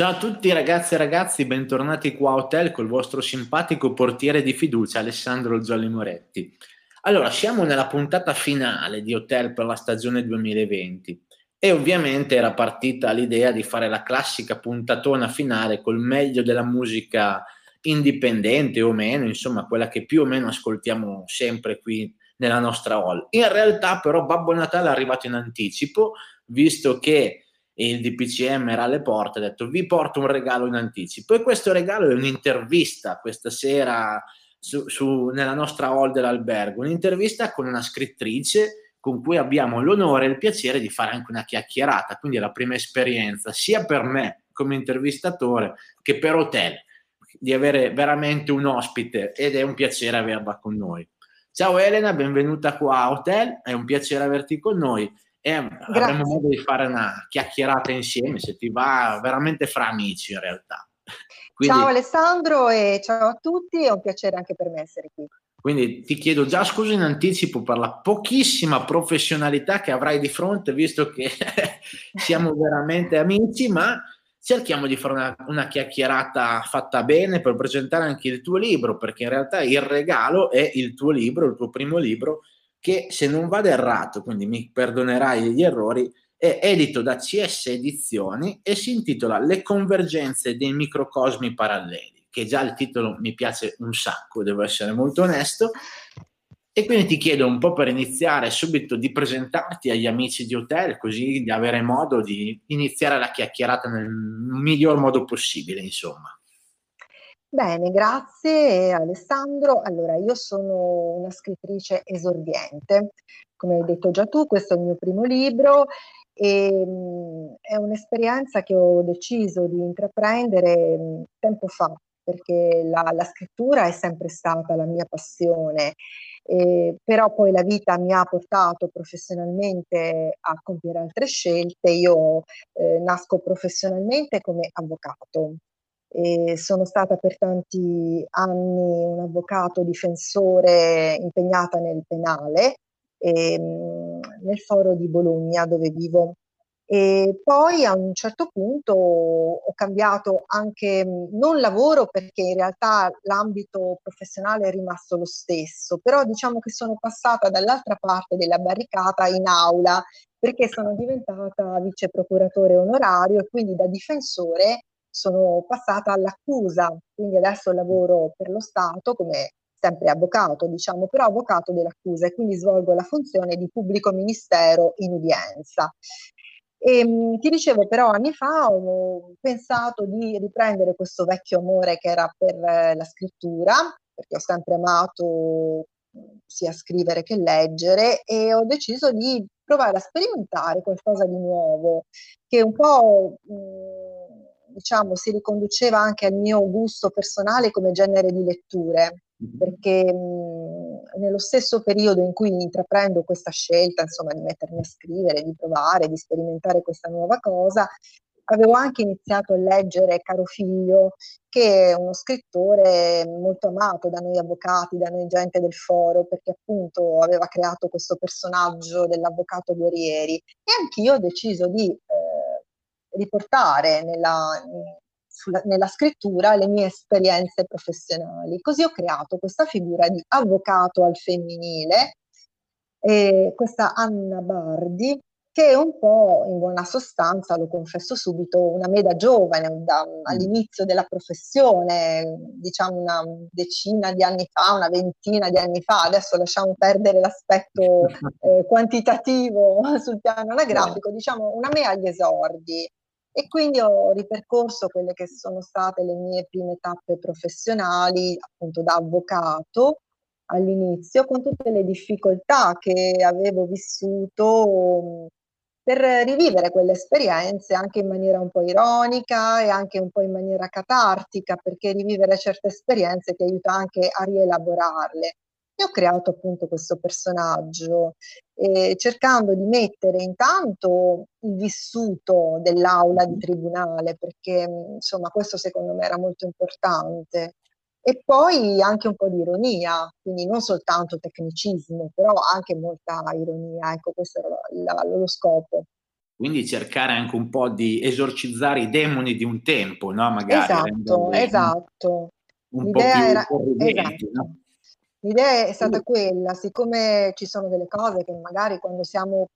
Ciao a tutti ragazzi e ragazzi, bentornati qua a Hotel col vostro simpatico portiere di fiducia Alessandro Giolli Moretti. Allora, siamo nella puntata finale di Hotel per la stagione 2020 e ovviamente era partita l'idea di fare la classica puntatona finale col meglio della musica indipendente o meno, insomma quella che più o meno ascoltiamo sempre qui nella nostra hall. In realtà però Babbo Natale è arrivato in anticipo, visto che e il DPCM era alle porte, ha detto vi porto un regalo in anticipo. E questo regalo è un'intervista questa sera su, su, nella nostra hall dell'albergo, un'intervista con una scrittrice con cui abbiamo l'onore e il piacere di fare anche una chiacchierata, quindi è la prima esperienza sia per me come intervistatore che per Hotel di avere veramente un ospite ed è un piacere averla con noi. Ciao Elena, benvenuta qua a Hotel, è un piacere averti con noi e avremo modo di fare una chiacchierata insieme, se ti va, veramente fra amici in realtà. Quindi, ciao Alessandro e ciao a tutti, è un piacere anche per me essere qui. Quindi ti chiedo già scusa in anticipo per la pochissima professionalità che avrai di fronte, visto che siamo veramente amici, ma cerchiamo di fare una, una, chiacchierata fatta bene per presentare anche il tuo libro, perché in realtà il regalo è il tuo libro, il tuo primo libro, che se non vado errato, quindi mi perdonerai gli errori, è edito da CS Edizioni e si intitola Le convergenze dei microcosmi paralleli, che già il titolo mi piace un sacco, devo essere molto onesto. E quindi ti chiedo un po' per iniziare subito di presentarti agli amici di hotel, così di avere modo di iniziare la chiacchierata nel miglior modo possibile, insomma. Bene, grazie Alessandro. Allora, io sono una scrittrice esordiente, come hai detto già tu, questo è il mio primo libro e mh, è un'esperienza che ho deciso di intraprendere mh, tempo fa, perché la, la, scrittura è sempre stata la mia passione, eh, però poi la vita mi ha portato professionalmente a compiere altre scelte. Io eh, nasco professionalmente come avvocato, e sono stata per tanti anni un avvocato difensore impegnata nel penale e, ehm, nel foro di Bologna dove vivo. E poi a un certo punto ho cambiato anche non lavoro perché in realtà l'ambito professionale è rimasto lo stesso, però diciamo che sono passata dall'altra parte della barricata in aula perché sono diventata vice procuratore onorario e quindi da difensore sono passata all'accusa, quindi adesso lavoro per lo Stato come sempre avvocato, diciamo, però avvocato dell'accusa e quindi svolgo la funzione di pubblico ministero in udienza. E, ehm, ti dicevo però anni fa ho pensato di riprendere questo vecchio amore che era per la scrittura, perché ho sempre amato sia scrivere che leggere e ho deciso di provare a sperimentare qualcosa di nuovo che un po' mh, diciamo, si riconduceva anche al mio gusto personale come genere di letture, mm-hmm. perché mh, nello stesso periodo in cui intraprendo questa scelta, insomma, di mettermi a scrivere, di provare, di sperimentare questa nuova cosa, avevo anche iniziato a leggere Caro Figlio, che è uno scrittore molto amato da noi avvocati, da noi gente del foro, perché appunto aveva creato questo personaggio dell'avvocato guerrieri. E anch'io ho deciso di riportare nella, sulla, nella scrittura le mie esperienze professionali. Così ho creato questa figura di avvocato al femminile, eh, questa Anna Bardi, che è un po' in buona sostanza, lo confesso subito, una meda giovane da, all'inizio della professione, diciamo una decina di anni fa, una ventina di anni fa, adesso lasciamo perdere l'aspetto eh, quantitativo sul piano anagrafico, diciamo una me agli esordi. E quindi ho ripercorso quelle che sono state le mie prime tappe professionali, appunto da avvocato all'inizio, con tutte le difficoltà che avevo vissuto per rivivere quelle esperienze anche in maniera un po' ironica e anche un po' in maniera catartica, perché rivivere certe esperienze ti aiuta anche a rielaborarle e ho creato appunto questo personaggio, eh, cercando di mettere intanto il vissuto dell'aula di tribunale, perché insomma questo secondo me era molto importante. E poi anche un po' di ironia, quindi non soltanto tecnicismo, però anche molta ironia, ecco questo era la, lo scopo. quindi cercare anche un po' di esorcizzare i demoni di un tempo, no? Magari esatto, esatto. Un, L'idea era esatto. no? L'idea è stata quella, siccome ci sono delle cose che magari quando siamo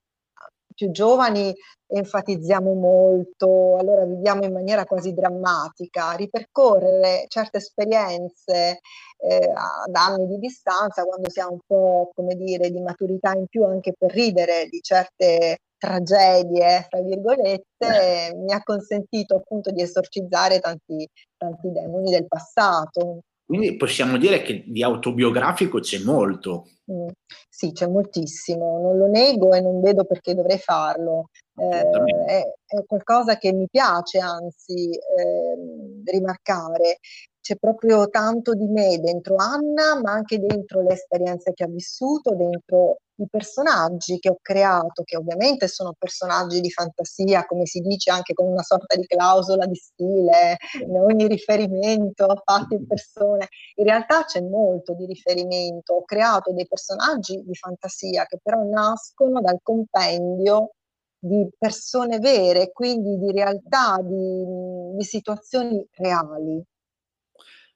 più giovani enfatizziamo molto, allora viviamo in maniera quasi drammatica, ripercorrere certe esperienze eh, ad anni di distanza, quando si ha un po', come dire, di maturità in più anche per ridere di certe tragedie, fra virgolette, mi ha consentito appunto di esorcizzare tanti, tanti demoni del passato. Quindi possiamo dire che di autobiografico c'è molto. Mm, sì, c'è moltissimo, non lo nego e non vedo perché dovrei farlo. Eh, è, è, qualcosa che mi piace anzi eh, rimarcare c'è proprio tanto di me dentro Anna, ma anche dentro le esperienze che ha vissuto, dentro i personaggi che ho creato, che ovviamente sono personaggi di fantasia, come si dice anche con una sorta di clausola di stile, in ogni riferimento fatto in persone. In realtà c'è molto di riferimento. Ho creato dei personaggi di fantasia che però nascono dal compendio di persone vere, quindi di realtà, di, di situazioni reali.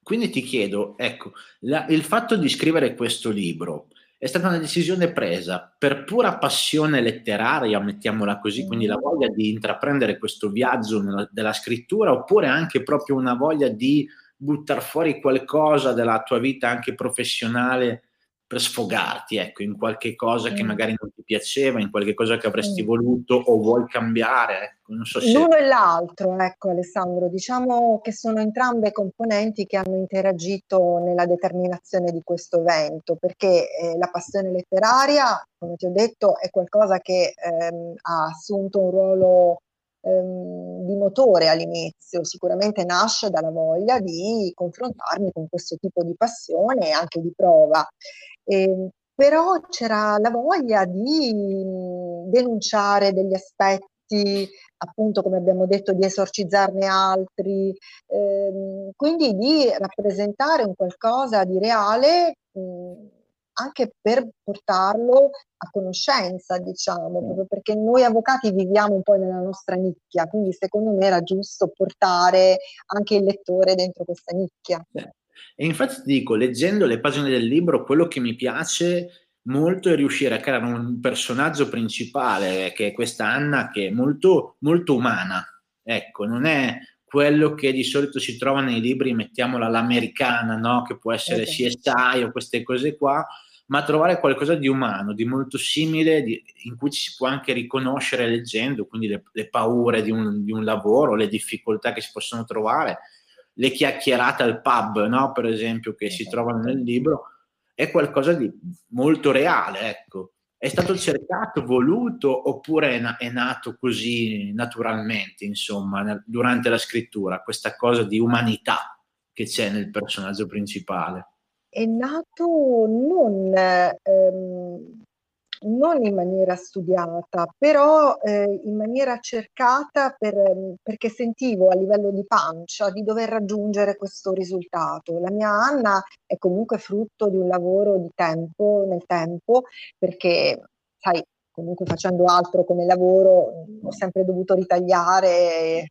Quindi ti chiedo, ecco, la, il fatto di scrivere questo libro è stata una decisione presa per pura passione letteraria, mettiamola così, quindi la voglia di intraprendere questo viaggio nella, della scrittura, oppure anche proprio una voglia di buttare fuori qualcosa della tua vita anche professionale per sfogarti, ecco, in qualche cosa mm. che magari non ti piaceva, in qualche cosa che avresti mm. voluto o vuoi cambiare. Ecco, so se... L'uno e l'altro, ecco Alessandro, diciamo che sono entrambe componenti che hanno interagito nella determinazione di questo evento, perché eh, la passione letteraria, come ti ho detto, è qualcosa che ehm, ha assunto un ruolo ehm, di motore all'inizio, sicuramente nasce dalla voglia di confrontarmi con questo tipo di passione e anche di prova. Eh, però c'era la voglia di denunciare degli aspetti, appunto come abbiamo detto, di esorcizzarne altri, ehm, quindi di rappresentare un qualcosa di reale mh, mhmm, anche per portarlo a conoscenza, diciamo, proprio perché noi avvocati viviamo un po' nella nostra nicchia, quindi secondo me era giusto portare anche il lettore dentro questa nicchia. E infatti ti dico, leggendo le pagine del libro, quello che mi piace molto è riuscire a creare un personaggio principale, che è questa Anna, che è molto, molto umana. Ecco, non è quello che di solito si trova nei libri, mettiamola all'americana, no? che può essere okay. CSI o queste cose qua, ma trovare qualcosa di umano, di molto simile, di, in cui ci si può anche riconoscere leggendo, quindi le, le paure di un, di un, lavoro, le difficoltà che si possono trovare, le chiacchierate al pub, no? per esempio, che si trovano nel libro, è qualcosa di molto reale, ecco. È stato cercato, voluto, oppure è, na- è nato così naturalmente, insomma, durante la scrittura, questa cosa di umanità che c'è nel personaggio principale? È nato non, ehm, non in maniera studiata, però eh, in maniera cercata per, perché sentivo a livello di pancia di dover raggiungere questo risultato. La mia Anna è comunque frutto di un lavoro di tempo, nel tempo, perché sai, comunque facendo altro come lavoro ho sempre dovuto ritagliare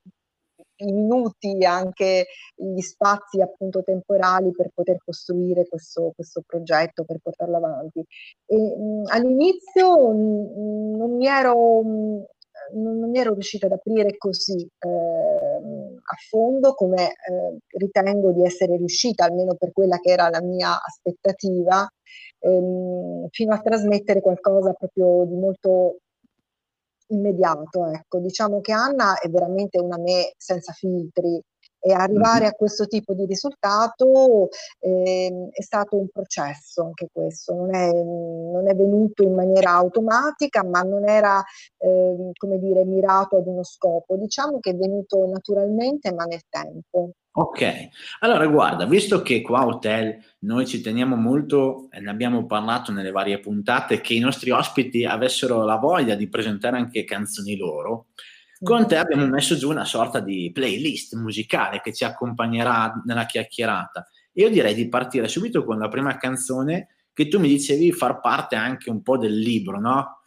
minuti, anche gli spazi appunto temporali per poter costruire questo, questo progetto, per portarlo avanti. E, mh, all'inizio mh, non mi ero mh, non mi ero riuscita ad aprire così eh, a fondo come eh, ritengo di essere riuscita, almeno per quella che era la mia aspettativa, ehm, fino a trasmettere qualcosa proprio di molto immediato, ecco. Diciamo che Anna è veramente una me senza filtri e arrivare a questo tipo di risultato eh, è stato un processo anche questo, non è, non è venuto in maniera automatica, ma non era, eh, come dire, mirato ad uno scopo. Diciamo che è venuto naturalmente, ma nel tempo. Ok, allora guarda, visto che qua a Hotel noi ci teniamo molto, e ne abbiamo parlato nelle varie puntate, che i nostri ospiti avessero la voglia di presentare anche canzoni loro, con te abbiamo messo giù una sorta di playlist musicale che ci accompagnerà nella chiacchierata. Io direi di partire subito con la prima canzone che tu mi dicevi far parte anche un po' del libro, no?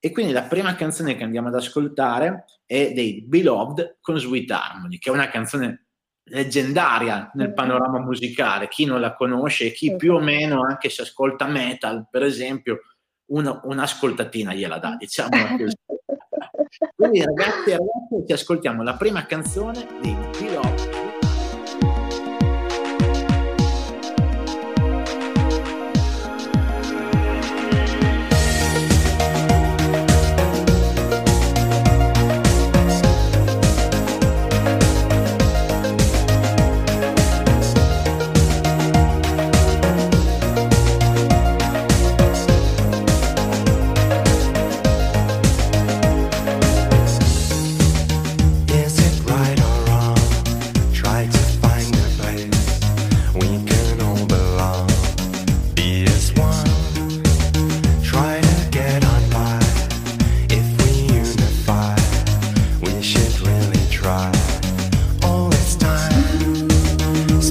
E quindi la prima canzone che andiamo ad ascoltare è dei Beloved con Sweet Harmony, che è una canzone leggendaria nel panorama musicale. Chi non la conosce chi più o meno, anche se ascolta metal, per esempio, una, un'ascoltatina gliela dà, diciamo così. Quindi ragazzi e ragazzi ci ascoltiamo la prima canzone di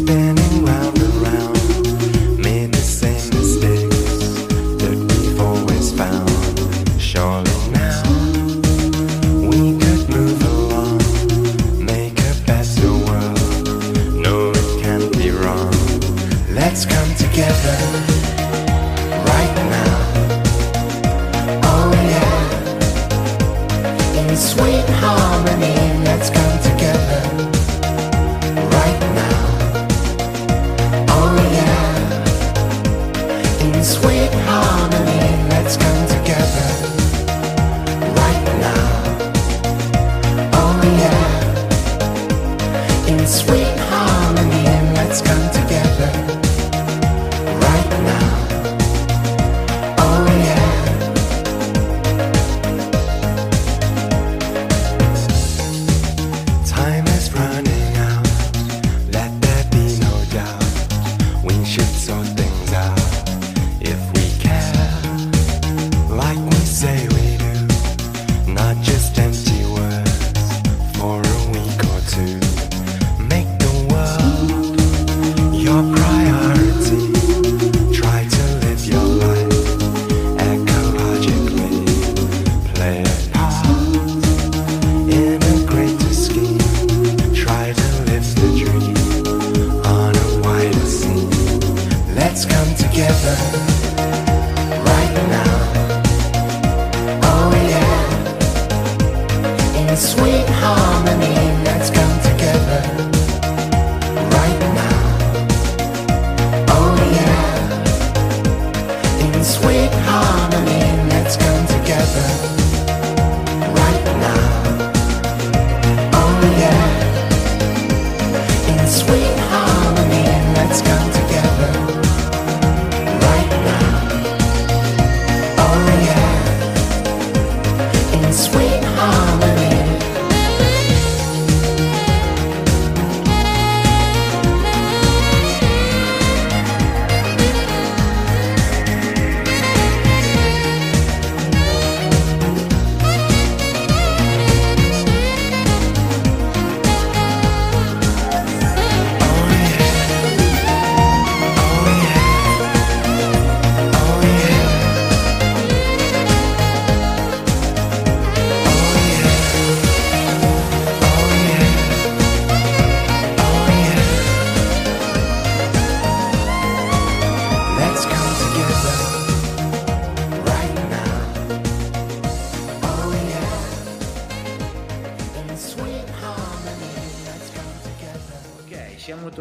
Beloved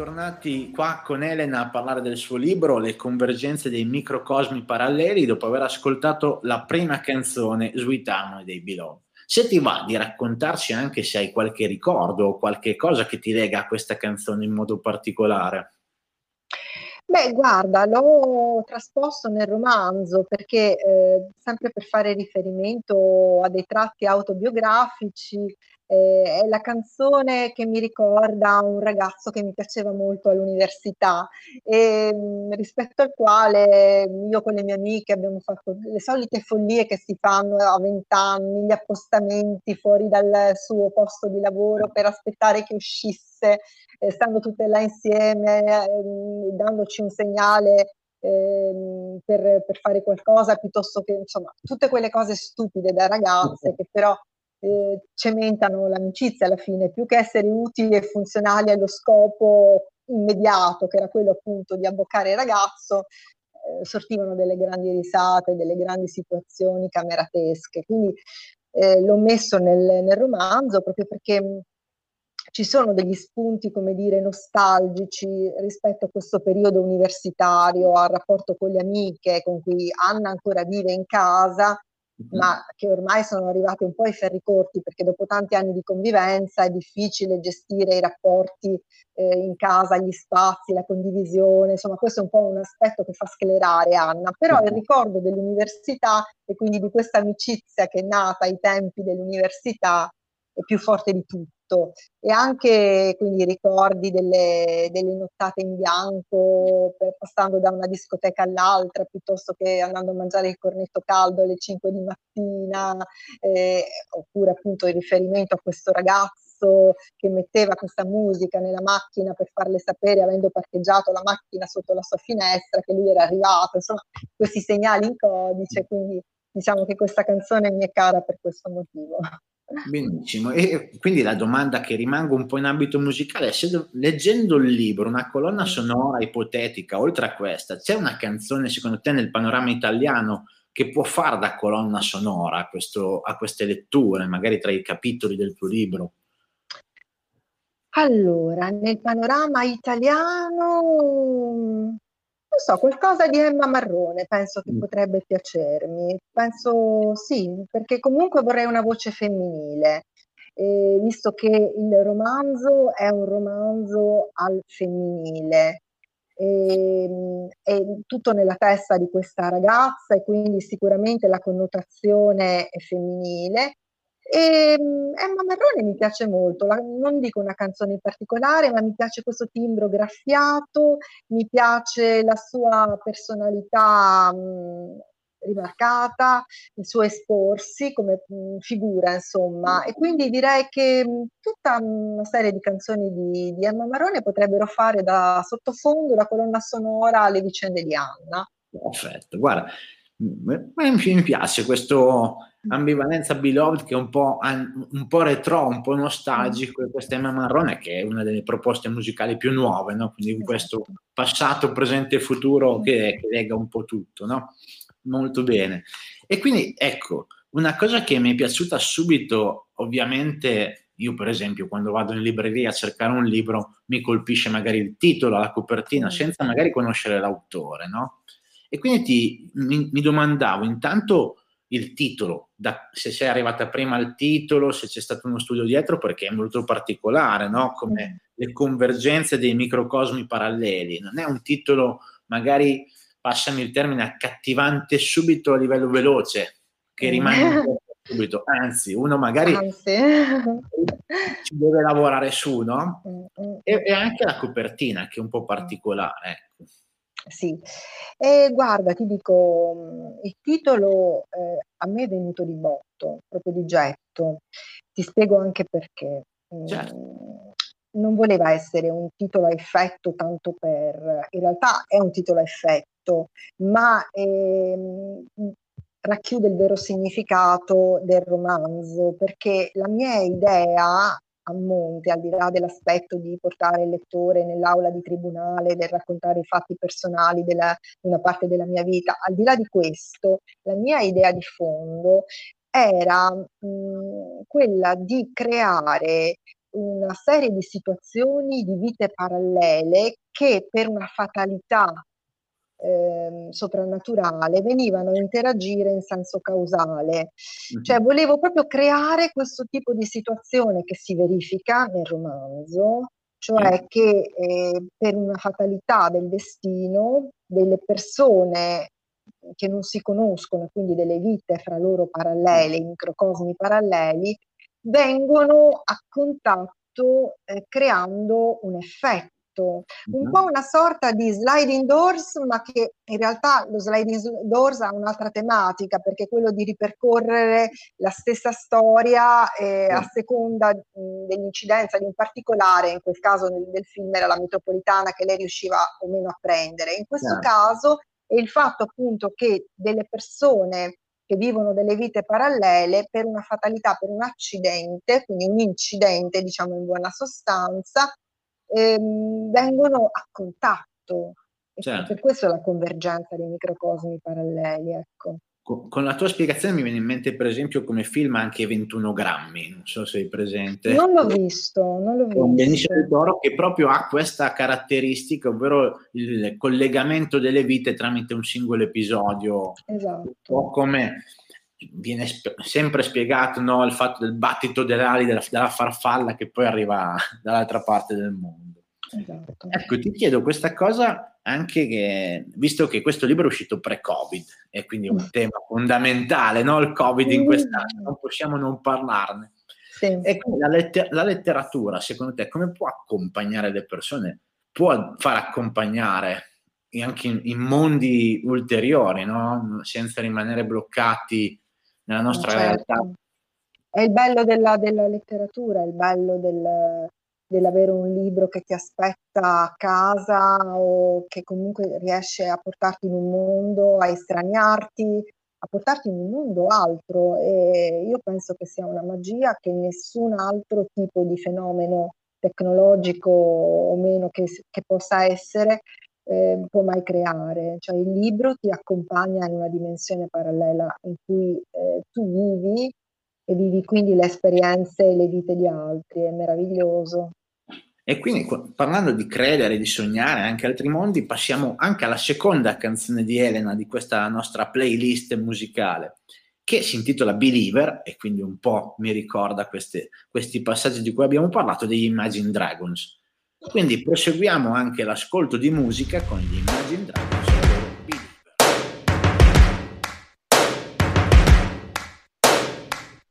tornati qua con Elena a parlare del suo libro Le convergenze dei microcosmi paralleli dopo aver ascoltato la prima canzone Sweet dei Below. Se ti va di raccontarci anche se hai qualche ricordo o qualche cosa che ti lega a questa canzone in modo particolare. Beh, guarda, l'ho trasposto nel romanzo perché eh, sempre per fare riferimento a dei tratti autobiografici, eh, è la canzone che mi ricorda un ragazzo che mi piaceva molto all'università e mh, rispetto al quale io con le mie amiche abbiamo fatto le solite follie che si fanno a vent'anni, gli appostamenti fuori dal suo posto di lavoro per aspettare che uscisse, eh, stando tutte là insieme, eh, dandoci un segnale ehm, per, per, fare qualcosa piuttosto che insomma tutte quelle cose stupide da ragazze che però eh, cementano l'amicizia alla fine, più che essere utili e funzionali allo scopo immediato, che era quello appunto di abboccare il ragazzo, eh, sortivano delle grandi risate, delle grandi situazioni cameratesche. Quindi eh, l'ho messo nel, nel, romanzo proprio perché ci sono degli spunti, come dire, nostalgici rispetto a questo periodo universitario, al rapporto con le amiche con cui Anna ancora vive in casa ma che ormai sono arrivate un po' ai ferri corti perché dopo tanti anni di convivenza è difficile gestire i rapporti eh, in casa, gli spazi, la condivisione, insomma questo è un po' un aspetto che fa sclerare Anna, però il ricordo dell'università e quindi di questa amicizia che è nata ai tempi dell'università è più forte di tutto. E anche quindi ricordi delle, delle nottate in bianco per, passando da una discoteca all'altra piuttosto che andando a mangiare il cornetto caldo alle 5 di mattina eh, oppure appunto il riferimento a questo ragazzo che metteva questa musica nella macchina per farle sapere avendo parcheggiato la macchina sotto la sua finestra che lui era arrivato. Insomma questi segnali in codice quindi diciamo che questa canzone mi è cara per questo motivo Benissimo, e quindi la domanda che rimango un po' in ambito musicale è se leggendo il libro, una colonna sonora ipotetica, oltre a questa, c'è una canzone secondo te nel panorama italiano che può fare da colonna sonora a, questo, a queste letture, magari tra i capitoli del tuo libro? Allora, nel panorama italiano so, qualcosa di Emma Marrone penso che mm. potrebbe piacermi. Penso sì, perché comunque vorrei una voce femminile, eh, visto che il romanzo è un romanzo al femminile. E, ehm, è tutto nella testa di questa ragazza e quindi sicuramente la connotazione è femminile e ehm, Emma Marrone mi piace molto, la, non dico una canzone in particolare, ma mi piace questo timbro graffiato, mi piace la sua personalità mh, rimarcata, il suo esporsi come mh, figura, insomma. E quindi direi che mh, tutta una serie di canzoni di, di Emma Marrone potrebbero fare da sottofondo la colonna sonora alle vicende di Anna. Perfetto, guarda, mi piace questo ambivalenza beloved che è un po', un po' retro, un po' nostalgico, questa Emma Marrone che è una delle proposte musicali più nuove, no? quindi in questo esatto. passato, presente e futuro che, che lega un po' tutto, no? molto bene. E quindi ecco, una cosa che mi è piaciuta subito, ovviamente io per esempio quando vado in libreria a cercare un libro mi colpisce magari il titolo, la copertina, senza magari conoscere l'autore, no? E quindi ti, mi, mi domandavo intanto il titolo, da, se sei arrivata prima al titolo, se c'è stato uno studio dietro, perché è molto particolare, no? come mm. le convergenze dei microcosmi paralleli. Non è un titolo, magari, passami il termine, accattivante subito a livello veloce, che rimane mm. subito, anzi, uno magari anzi. ci deve lavorare su, no? Mm, e, e, anche la copertina, che è un po' particolare. Ecco. Sì, e guarda, ti dico, il titolo eh, a me è venuto di botto, proprio di getto. Ti spiego anche perché. Certo. Mm, non voleva essere un titolo a effetto tanto per... In realtà è un titolo a effetto, ma ehm, racchiude il vero significato del romanzo, perché la mia idea a monte, al di là dell'aspetto di portare il lettore nell'aula di tribunale, del raccontare i fatti personali di una parte della mia vita, al di là di questo, la mia idea di fondo era mh, quella di creare una serie di situazioni di vite parallele che per una fatalità eh, soprannaturale venivano a interagire in senso causale. Mm-hmm. Cioè volevo proprio creare questo tipo di situazione che si verifica nel romanzo, cioè mm. che eh, per una fatalità del destino delle persone che non si conoscono, quindi delle vite fra loro parallele, microcosmi paralleli, vengono a contatto eh, creando un effetto Esatto, un mm-hmm. po' una sorta di sliding doors, ma che in realtà lo sliding doors ha un'altra tematica, perché è quello di ripercorrere la stessa storia eh, a seconda dell'incidenza di un particolare, in quel caso nel, del film era la metropolitana che lei riusciva o meno a prendere. In questo caso è il fatto appunto che delle persone che vivono delle vite parallele per una fatalità, per un accidente, quindi un incidente, diciamo in buona sostanza, ehm, vengono a contatto. Certo. Per questo la convergenza dei microcosmi paralleli. Ecco. Con, con, la tua spiegazione mi viene in mente, per esempio, come film anche 21 grammi, non so se sei presente. Non l'ho visto, non l'ho visto. Un Benicio del Toro che proprio ha questa caratteristica, ovvero il collegamento delle vite tramite un singolo episodio. Esatto. Un po' come viene sp- sempre spiegato no, il fatto del battito delle ali della, della, farfalla che poi arriva dall'altra parte del mondo. Esatto. Ecco, ti chiedo questa cosa anche che, visto che questo libro è uscito pre-Covid e quindi un mm. tema fondamentale, no? il Covid in quest'anno, non possiamo non parlarne. Sì. E quindi la, letter- la letteratura, secondo te, come può accompagnare le persone? Può far accompagnare anche in, in mondi ulteriori, no? senza rimanere bloccati nella nostra certo. realtà. È il bello della, della letteratura, è il bello del, dell'avere un libro che ti aspetta a casa o che comunque riesce a portarti in un mondo, a estraniarti, a portarti in un mondo altro. E io penso che sia una magia che nessun altro tipo di fenomeno tecnologico o meno che, che possa essere eh, può mai creare. Cioè il libro ti accompagna in una dimensione parallela in cui eh, tu vivi e vivi quindi le esperienze e le vite di altri, è meraviglioso. E quindi parlando di credere, di sognare anche altri mondi, passiamo anche alla seconda canzone di Elena di questa nostra playlist musicale, che si intitola Believer e quindi un po' mi ricorda queste, questi passaggi di cui abbiamo parlato degli Imagine Dragons. Quindi proseguiamo anche l'ascolto di musica con gli Imagine Dragons.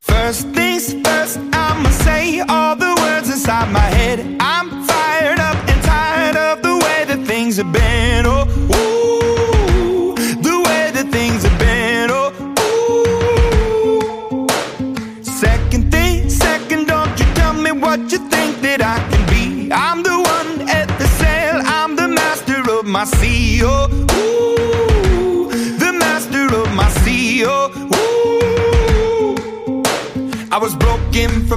First things first, I'ma say all the words inside my head. I'm fired up and tired of the way that things have been. Oh, ooh,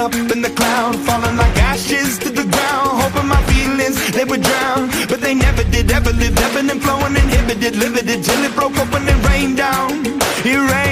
Up in the cloud, falling like ashes to the ground. Hoping my feelings they would drown, but they never did. Ever lived, ebbing and flowing, inhibited, limited till it broke open and rained down. It rained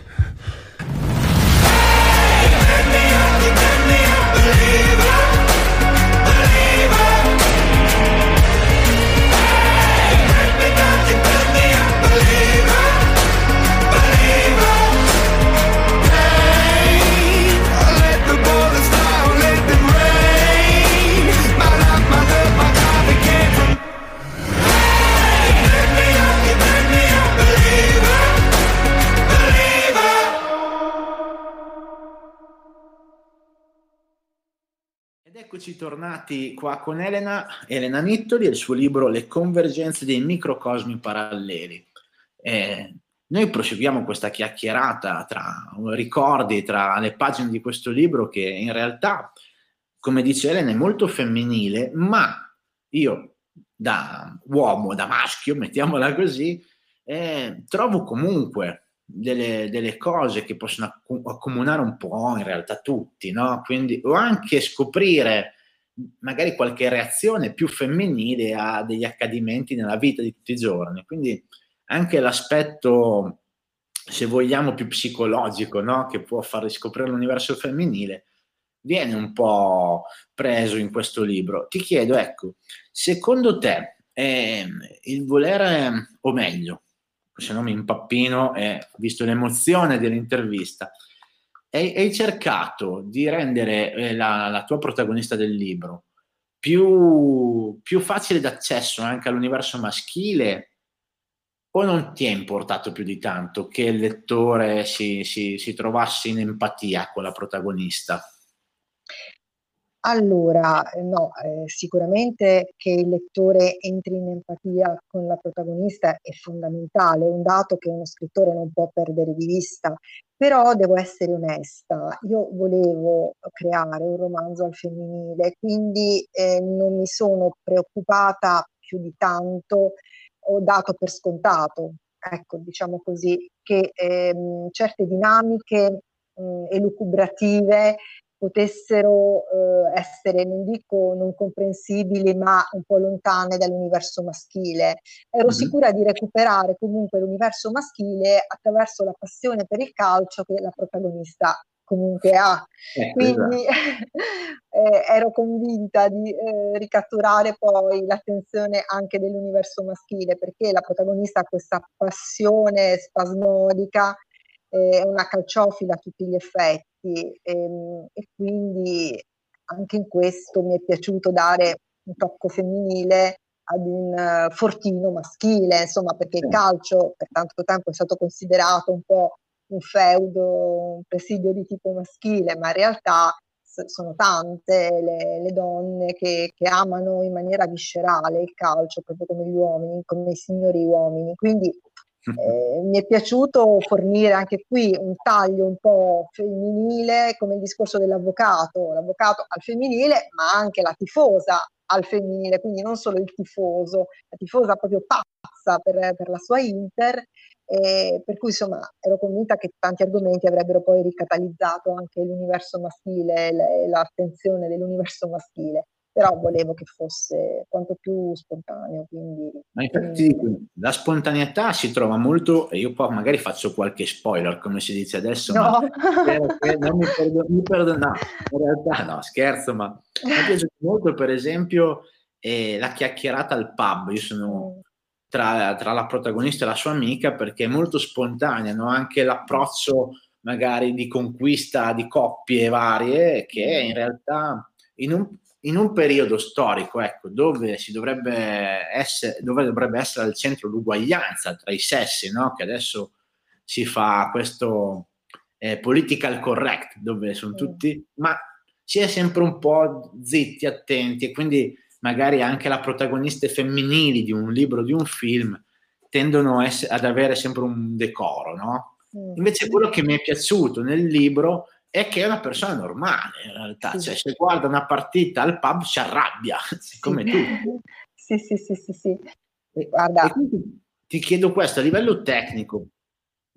Eccoci tornati qua con Elena, Elena Nittoli e il suo libro Le convergenze dei microcosmi paralleli. Eh, noi proseguiamo questa chiacchierata tra ricordi, tra le pagine di questo libro che in realtà, come dice Elena, è molto femminile, ma io da uomo, da maschio, mettiamola così, eh, trovo comunque delle, delle, cose che possono accomunare un po' in realtà tutti, no? Quindi, o anche scoprire magari qualche reazione più femminile a degli accadimenti nella vita di tutti i giorni. Quindi anche l'aspetto, se vogliamo, più psicologico, no? Che può far riscoprire l'universo femminile, viene un po' preso in questo libro. Ti chiedo, ecco, secondo te eh, il volere, o meglio, se no mi impappino, eh, visto l'emozione dell'intervista, hai, hai cercato di rendere eh, la, la, tua protagonista del libro più, più facile d'accesso anche all'universo maschile o non ti è importato più di tanto che il lettore si, si, si trovasse in empatia con la protagonista? Allora, eh, no, eh, sicuramente che il lettore entri in empatia con la protagonista è fondamentale, è un dato che uno scrittore non può perdere di vista, però devo essere onesta, io volevo creare un romanzo al femminile, quindi eh, non mi sono preoccupata più di tanto, ho dato per scontato, ecco, diciamo così, che ehm, certe dinamiche elucubrative potessero eh, essere, non dico non comprensibili, ma un po' lontane dall'universo maschile. Ero mm-hmm. sicura di recuperare comunque l'universo maschile attraverso la passione per il calcio che la protagonista comunque ha. Eh, Quindi eh, ero convinta di eh, ricatturare poi l'attenzione anche dell'universo maschile, perché la protagonista ha questa passione spasmodica, è una calciofila a tutti gli effetti e, ehm, e quindi anche in questo mi è piaciuto dare un tocco femminile ad un uh, fortino maschile, insomma, perché il calcio per tanto tempo è stato considerato un po' un feudo, un presidio di tipo maschile, ma in realtà sono tante le, le donne che, che, amano in maniera viscerale il calcio, proprio come gli uomini, come i signori uomini. Quindi eh, mi è piaciuto fornire anche qui un taglio un po' femminile, come il discorso dell'avvocato, l'avvocato al femminile, ma anche la tifosa al femminile, quindi non solo il tifoso, la tifosa proprio pazza per, per la sua Inter, eh, per cui insomma ero convinta che tanti argomenti avrebbero poi ricatalizzato anche l'universo maschile e l'attenzione dell'universo maschile però volevo che fosse quanto più spontaneo. Quindi, Ma infatti quindi... la spontaneità si trova molto, e io poi magari faccio qualche spoiler, come si dice adesso, no. ma non mi perdono, mi perdono, no, in realtà no, scherzo, ma mi piace molto per esempio eh, la chiacchierata al pub, io sono... Mm. Tra, tra, la protagonista e la sua amica perché è molto spontanea, no? anche l'approccio magari di conquista di coppie varie che in realtà in un, in un periodo storico ecco, dove, si dovrebbe essere, dove dovrebbe essere al centro l'uguaglianza tra i sessi, no? che adesso si fa questo eh, political correct, dove sono tutti, ma si è sempre un po' zitti, attenti, e quindi magari anche la protagoniste femminili di un libro, di un film, tendono ad avere sempre un decoro, no? Invece quello che mi è piaciuto nel libro è che è una persona normale in realtà, sì. cioè se guarda una partita al pub si arrabbia, sì. come tu. Sì, sì, sì, sì, sì. Guarda. ti chiedo questo a livello tecnico,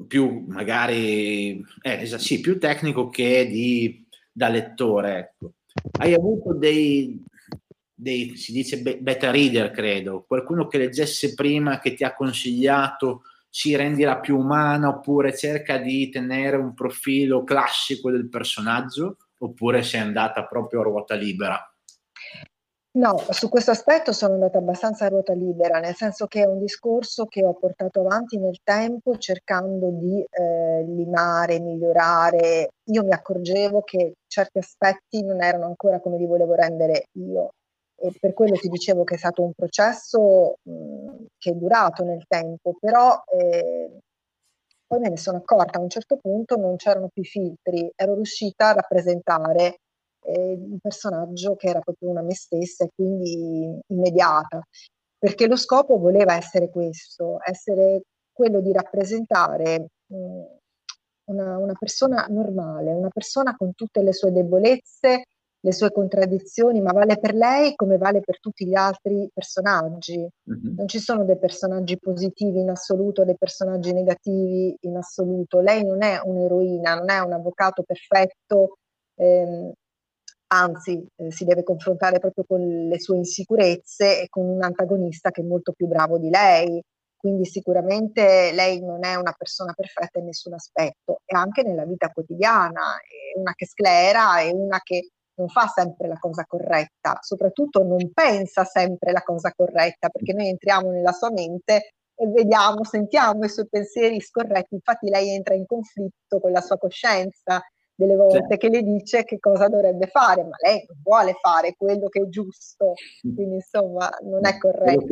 più magari, eh, sì, più tecnico che di, da lettore, ecco. Hai avuto dei, dei, si dice beta reader, credo, qualcuno che leggesse prima, che ti ha consigliato, si renderà più umana oppure cerca di tenere un profilo classico del personaggio oppure sei andata proprio a ruota libera? No, su questo aspetto sono andata abbastanza a ruota libera, nel senso che è un discorso che ho portato avanti nel tempo cercando di eh, limare, migliorare. Io mi accorgevo che certi aspetti non erano ancora come li volevo rendere io e per quello ti dicevo che è stato un processo mh, che è durato nel tempo, però eh, poi me ne sono accorta, a un certo punto non c'erano più filtri, ero riuscita a rappresentare eh, un personaggio che era proprio una me stessa e quindi immediata, perché lo scopo voleva essere questo, essere quello di rappresentare mh, una, una persona normale, una persona con tutte le sue debolezze, le sue contraddizioni, ma vale per lei come vale per tutti gli altri personaggi. Mm-hmm. Non ci sono dei personaggi positivi in assoluto, dei personaggi negativi in assoluto. Lei non è un'eroina, non è un avvocato perfetto, ehm, anzi eh, si deve confrontare proprio con le sue insicurezze e con un antagonista che è molto più bravo di lei. Quindi sicuramente lei non è una persona perfetta in nessun aspetto e anche nella vita quotidiana è una che sclera, è una che non fa sempre la cosa corretta, soprattutto non pensa sempre la cosa corretta, perché noi entriamo nella sua mente e vediamo, sentiamo i suoi pensieri scorretti, infatti lei entra in conflitto con la sua coscienza delle volte certo. che le dice che cosa dovrebbe fare, ma lei non vuole fare quello che è giusto, quindi insomma non è corretto.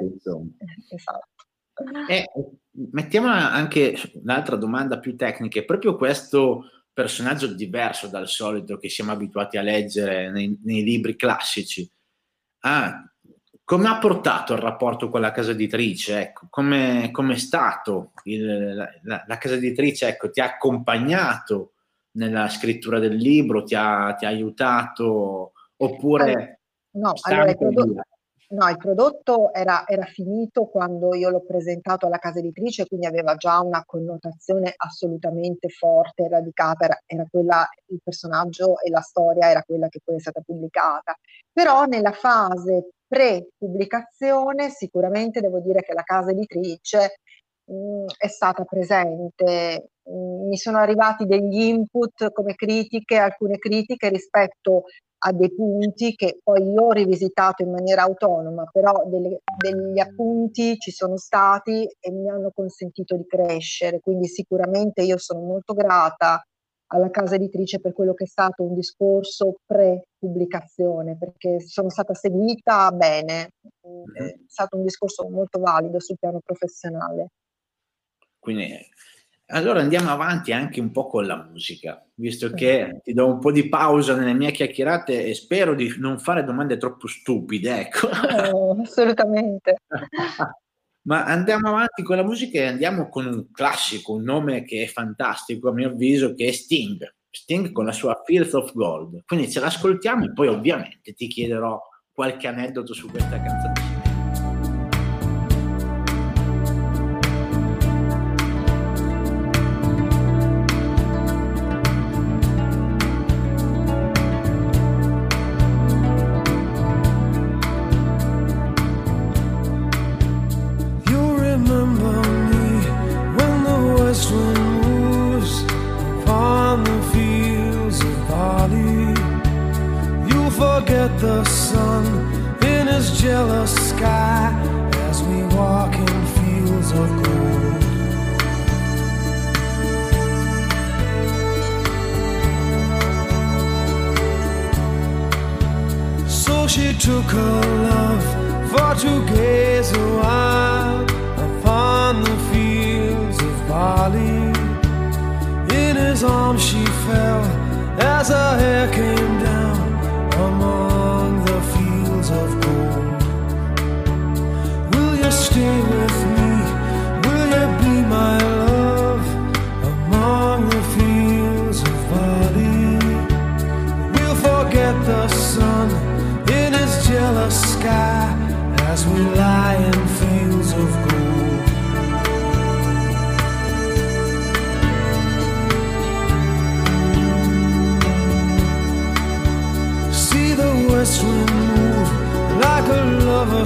Insomma. esatto. E mettiamola anche un'altra domanda più tecnica, proprio questo personaggio diverso dal solito che siamo abituati a leggere nei, nei libri classici. Ah, come ha portato il rapporto con la casa editrice? Ecco, come è stato il, la, la, casa editrice? Ecco, ti ha accompagnato nella scrittura del libro? Ti ha, ti ha aiutato? Oppure... No, allora, prodotto, No, il prodotto era, era, finito quando io l'ho presentato alla casa editrice, quindi aveva già una connotazione assolutamente forte, radicata, era, era quella, il personaggio e la storia era quella che poi è stata pubblicata. Però nella fase pre-pubblicazione sicuramente devo dire che la casa editrice mh, mm, è stata presente. Mh, mm, mi sono arrivati degli input come critiche, alcune critiche rispetto a dei punti che poi io ho rivisitato in maniera autonoma, però delle, degli appunti ci sono stati e mi hanno consentito di crescere, quindi sicuramente io sono molto grata alla casa editrice per quello che è stato un discorso pre-pubblicazione, perché sono stata seguita bene, è stato un discorso molto valido sul piano professionale. Quindi allora andiamo avanti anche un po' con la musica, visto che ti do un po' di pausa nelle mie chiacchierate e spero di non fare domande troppo stupide, ecco. No, assolutamente. Ma andiamo avanti con la musica e andiamo con un classico, un nome che è fantastico a mio avviso, che è Sting. Sting con la sua Filth of Gold. Quindi ce l'ascoltiamo e poi ovviamente ti chiederò qualche aneddoto su questa canzone.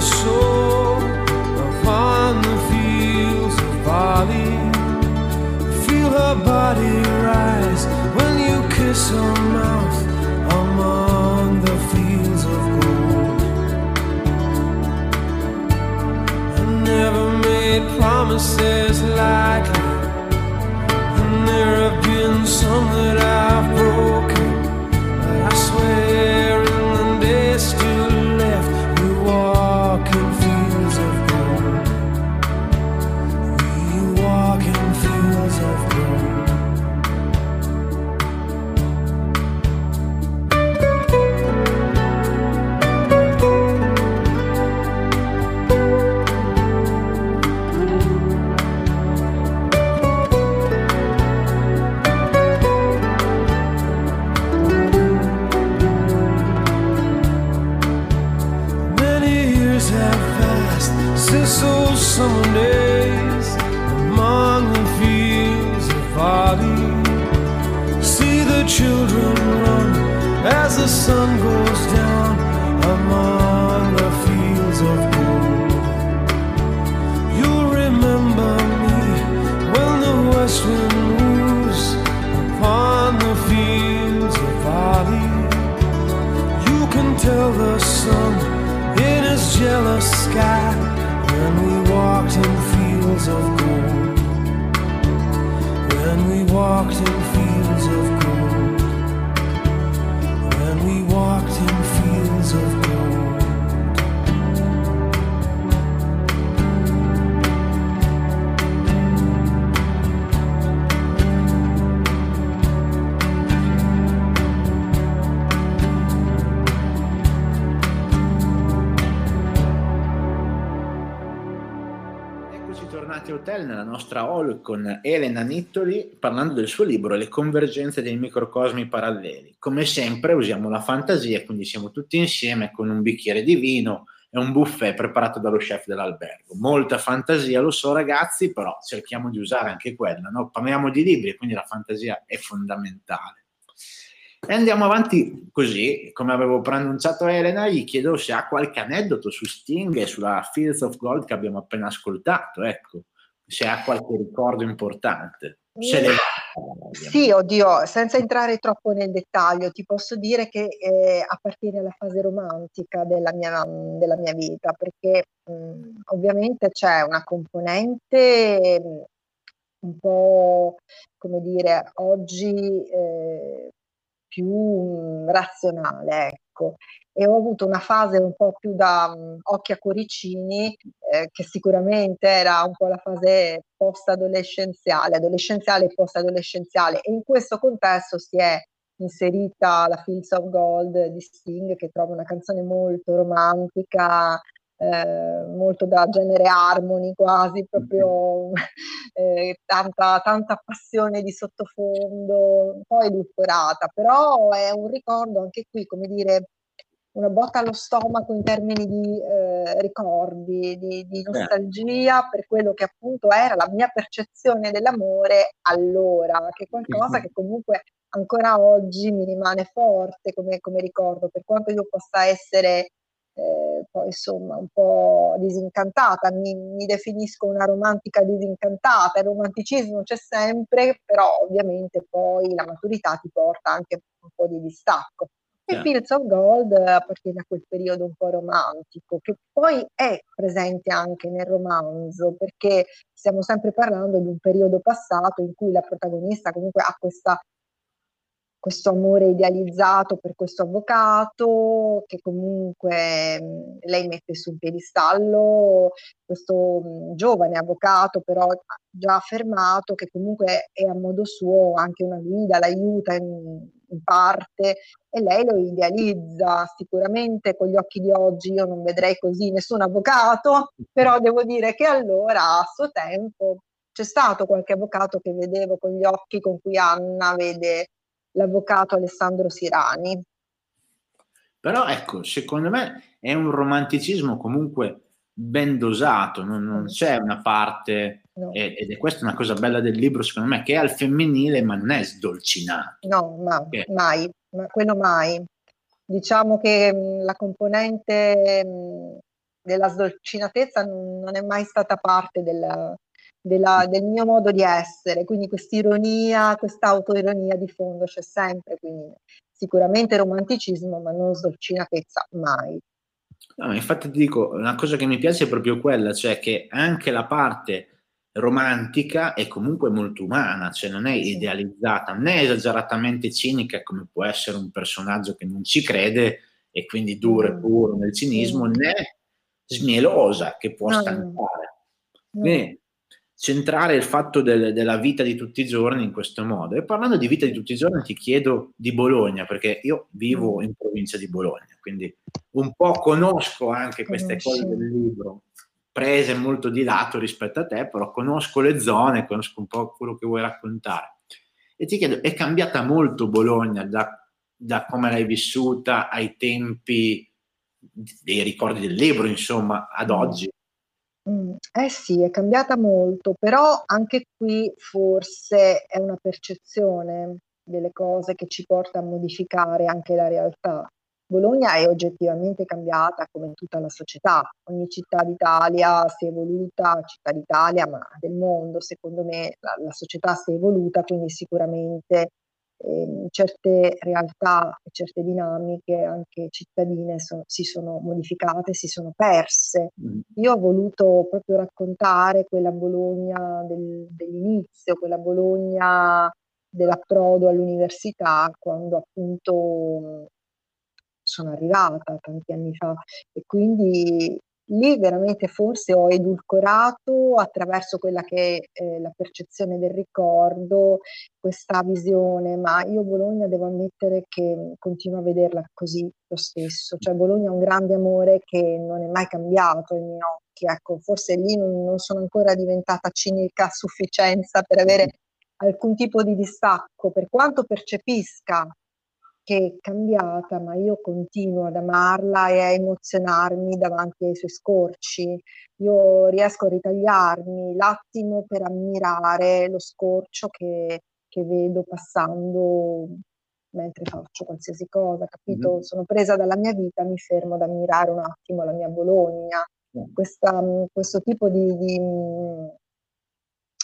Soul upon the fields of. Feel her body rise when you kiss her mouth among the fields of gold. I never made promises like and there have been some that I've sun goes down among the fields of gold. You'll remember me when the west wind moves upon the fields of Bali. You can tell the sun in his jealous sky when we walked in fields of gold. When we walked in walked in fields of hotel nella nostra hall con Elena Nittoli parlando del suo libro Le convergenze dei microcosmi paralleli. Come sempre usiamo la fantasia, quindi siamo tutti insieme con un bicchiere di vino e un buffet preparato dallo chef dell'albergo. Molta fantasia, lo so ragazzi, però cerchiamo di usare anche quella. No? Parliamo di libri, quindi la fantasia è fondamentale. E andiamo avanti così, come avevo preannunciato a Elena, gli chiedo se ha qualche aneddoto su Sting e sulla Fields of Gold che abbiamo appena ascoltato, ecco, se ha qualche ricordo importante. Se va, Sì, oddio, senza entrare troppo nel dettaglio, ti posso dire che eh, appartiene alla fase romantica della mia, della mia vita, perché mh, ovviamente c'è una componente mh, un po', come dire, oggi eh, più mh, razionale, ecco. E ho avuto una fase un po' più da mh, occhi a cuoricini, eh, che sicuramente era un po' la fase post-adolescenziale, adolescenziale e post-adolescenziale. E in questo contesto si è inserita la Fields of Gold di Sting, che trovo una canzone molto romantica, eh, molto da genere harmony quasi, proprio eh, tanta, tanta passione di sottofondo, un po' edulcorata, però è un ricordo anche qui, come dire, una botta allo stomaco in termini di eh, ricordi, di, di nostalgia per quello che appunto era la mia percezione dell'amore allora, che è qualcosa che comunque ancora oggi mi rimane forte come, come ricordo, per quanto io possa essere eh, poi insomma un po' disincantata, mi, mi, definisco una romantica disincantata, il romanticismo c'è sempre, però ovviamente poi la maturità ti porta anche un po' di distacco. E yeah. Fields of Gold appartiene a quel periodo un po' romantico, che poi è presente anche nel romanzo, perché stiamo sempre parlando di un periodo passato in cui la protagonista comunque ha questa questo amore idealizzato per questo avvocato che comunque mh, lei mette su un piedistallo, questo mh, giovane avvocato però già affermato che comunque è a modo suo anche una guida, l'aiuta in, in parte e lei lo idealizza sicuramente con gli occhi di oggi io non vedrei così nessun avvocato, però devo dire che allora a suo tempo c'è stato qualche avvocato che vedevo con gli occhi con cui Anna vede l'avvocato Alessandro Sirani. Però ecco, secondo me è un romanticismo comunque ben dosato, non, non c'è una parte, no. ed è questa una cosa bella del libro secondo me, che è al femminile ma non è sdolcinato. No, ma, che... mai, ma quello mai. diciamo che mh, la componente mh, della sdolcinatezza non, non, è mai stata parte della, della, del mio modo di essere, quindi quest'ironia, questa autoironia di fondo c'è sempre, quindi sicuramente romanticismo, ma non sdolcinatezza mai. No, infatti ti dico, una cosa che mi piace è proprio quella, cioè che anche la parte romantica è comunque molto umana, cioè non è idealizzata, non è esageratamente cinica come può essere un personaggio che non ci crede e quindi duro e mm. puro nel cinismo, né smielosa che può stancare. Quindi centrare il fatto del, della vita di tutti i giorni in questo modo. E parlando di vita di tutti i giorni ti chiedo di Bologna, perché io vivo mm. in provincia di Bologna, quindi un po' conosco anche queste cose del libro prese molto di lato rispetto a te, però conosco le zone, conosco un po' quello che vuoi raccontare. E ti chiedo, è cambiata molto Bologna da, da come l'hai vissuta ai tempi dei ricordi del libro, insomma, ad mm. oggi? Mm, eh sì, è cambiata molto, però anche qui forse è una percezione delle cose che ci porta a modificare anche la realtà. Bologna è oggettivamente cambiata come tutta la società, ogni città d'Italia si è evoluta, città d'Italia, ma del mondo, secondo me la, la società si è evoluta, quindi sicuramente eh, certe realtà e certe dinamiche anche cittadine so, si sono modificate, si sono perse. Mm. Io ho voluto proprio raccontare quella Bologna del, dell'inizio, quella Bologna dell'approdo all'università, quando appunto sono arrivata tanti anni fa e quindi lì veramente forse ho edulcorato attraverso quella che è eh, la percezione del ricordo, questa visione, ma io Bologna devo ammettere che continuo a vederla così lo stesso, cioè Bologna ha un grande amore che non è mai cambiato ai miei occhi, ecco, forse lì non, non sono ancora diventata cinica a sufficienza per avere alcun tipo di distacco, per quanto percepisca che è cambiata, ma io continuo ad amarla e a emozionarmi davanti ai suoi scorci. Io riesco a ritagliarmi l'attimo per ammirare lo scorcio che, che vedo passando mentre faccio qualsiasi cosa, capito? Mm-hmm. Sono presa dalla mia vita, mi fermo ad ammirare un attimo la mia Bologna. Mm. Questa, questo tipo di, di,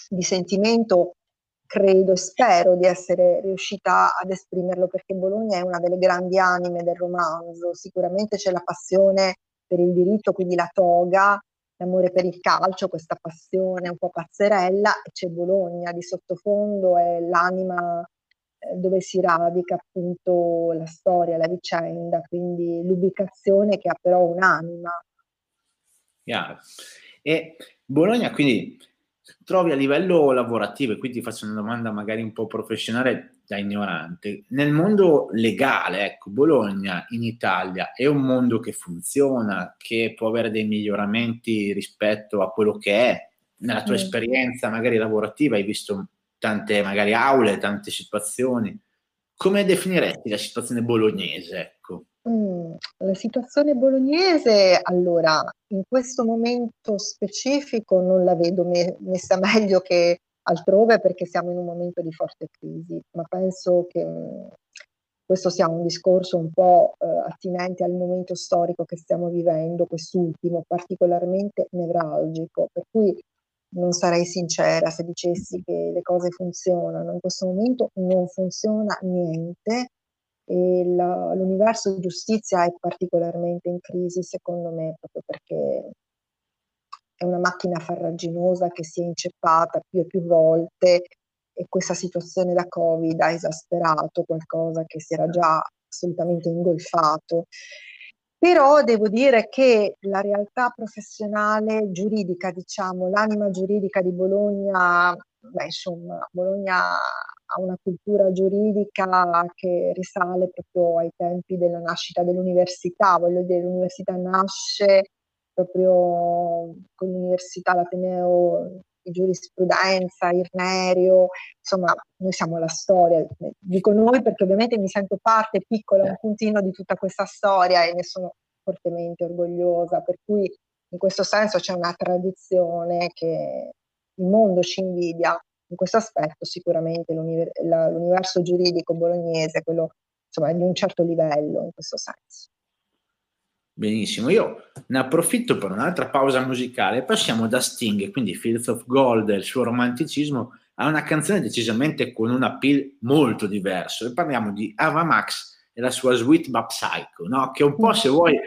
di sentimento credo e spero di essere riuscita ad esprimerlo perché Bologna è una delle grandi anime del romanzo, sicuramente c'è la passione per il diritto, quindi la toga, l'amore per il calcio, questa passione un po' pazzerella e c'è Bologna di sottofondo, è l'anima eh, dove si radica appunto la storia, la vicenda, quindi l'ubicazione che ha però un'anima. Chiaro. E Bologna quindi trovi a livello lavorativo, e qui ti faccio una domanda magari un po' professionale da ignorante, nel mondo legale, ecco, Bologna in Italia è un mondo che funziona, che può avere dei miglioramenti rispetto a quello che è. Nella tua mm. esperienza magari lavorativa hai visto tante magari aule, tante situazioni. Come definiresti la situazione bolognese? Ecco? Mm, la situazione bolognese, allora, in questo momento specifico non la vedo me- messa meglio che altrove perché siamo in un momento di forte crisi, ma penso che mh, questo sia un discorso un po' eh, attinente al momento storico che stiamo vivendo, quest'ultimo particolarmente nevralgico, per cui non sarei sincera se dicessi che le cose funzionano. In questo momento non funziona niente e la, l'universo giustizia è particolarmente in crisi, secondo me, proprio perché è una macchina farraginosa che si è inceppata più e più volte e questa situazione da Covid ha esasperato qualcosa che si era già assolutamente ingolfato. Però devo dire che la realtà professionale giuridica, diciamo, l'anima giuridica di Bologna, beh, insomma, Bologna ha una cultura giuridica che risale proprio ai tempi della nascita dell'università, voglio dire, l'università nasce proprio con l'università, l'Ateneo di giurisprudenza, Irnerio, insomma, noi siamo la storia. Dico noi perché ovviamente mi sento parte piccola, un puntino di tutta questa storia e ne sono fortemente orgogliosa, per cui in questo senso c'è una tradizione che il mondo ci invidia in questo aspetto sicuramente l'universo giuridico bolognese, quello insomma di un certo livello in questo senso. Benissimo, io ne approfitto per un'altra pausa musicale, passiamo da Sting, quindi Fields of Gold e il suo romanticismo, a una canzone decisamente con un appeal molto diverso e parliamo di Ava Max e la sua Sweet But Psycho, no? che un po' se vuoi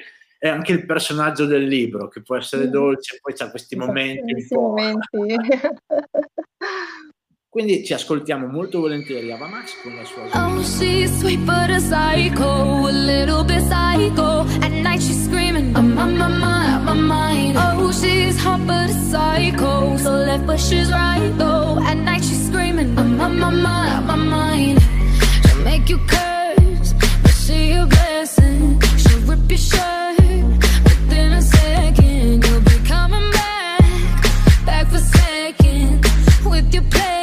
è anche il personaggio del libro, che può essere dolce, poi c'ha questi momenti po'... momenti. Quindi ci ascoltiamo molto volentieri Ava Max con la sua Oh, she's sweet but a psycho, a little bit psycho. At night she's screaming, I'm on my mind, my mind. Oh, she's hot but a psycho, so left but she's right though. At night she's screaming, I'm on my mind, my mind. She'll make you curse, but she a blessing. She'll rip your shirt within a second. You'll be coming back, back for seconds with your play.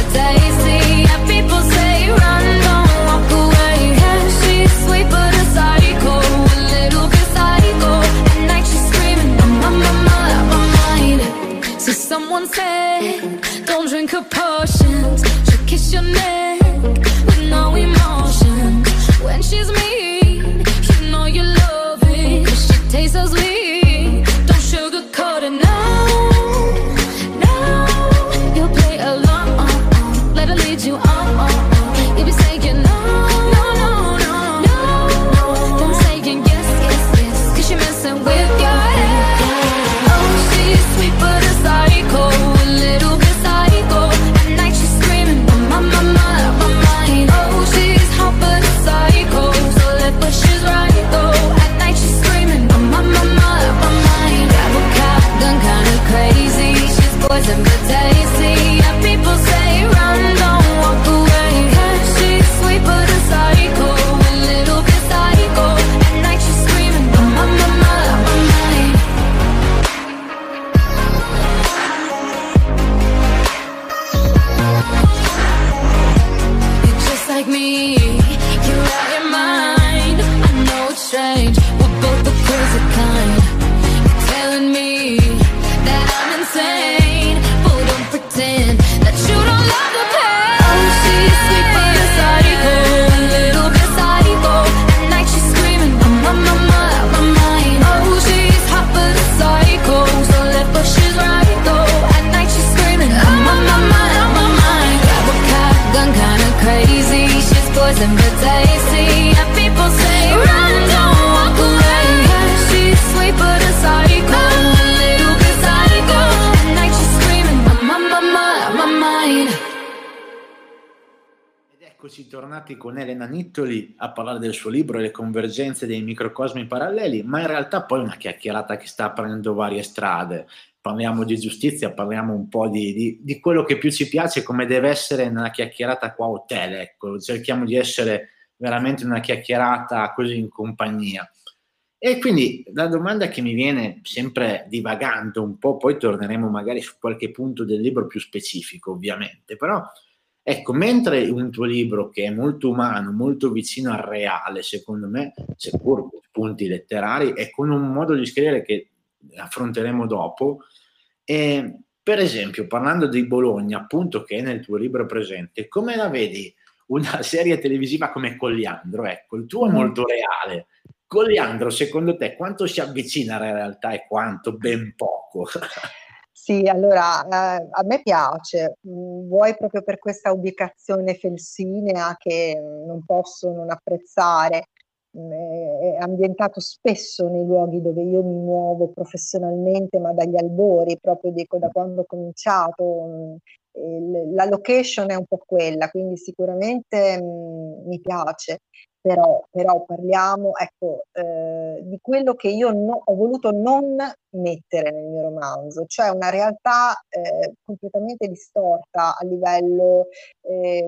del suo libro Le convergenze dei microcosmi paralleli, ma in realtà poi una chiacchierata che sta prendendo varie strade. Parliamo di giustizia, parliamo un po' di, di- di quello che più ci piace, come deve essere nella chiacchierata qua a hotel, ecco, cerchiamo di essere veramente una chiacchierata così in compagnia. E quindi la domanda che mi viene sempre divagando un po', poi torneremo magari su qualche punto del libro più specifico, ovviamente, però ecco, mentre un tuo libro che è molto umano, molto vicino al reale, secondo me, seppur con punti letterari e con un modo di scrivere che affronteremo dopo, e, per esempio, parlando di Bologna, appunto che è nel tuo libro presente, come la vedi una serie televisiva come Colliandro? Ecco, il tuo è molto reale. Colliandro, secondo te, quanto si avvicina alla realtà e quanto? Ben poco. Sì, allora eh, a me piace, mm, vuoi proprio per questa ubicazione felsinea che mm, non posso non apprezzare, mm, è ambientato spesso nei luoghi dove io mi muovo professionalmente, ma dagli albori, proprio dico da quando ho cominciato, la location è un po' quella, quindi sicuramente mi piace, però, però parliamo ecco, eh, di quello che io no, ho voluto non mettere nel mio romanzo, cioè una realtà eh, completamente distorta a livello eh,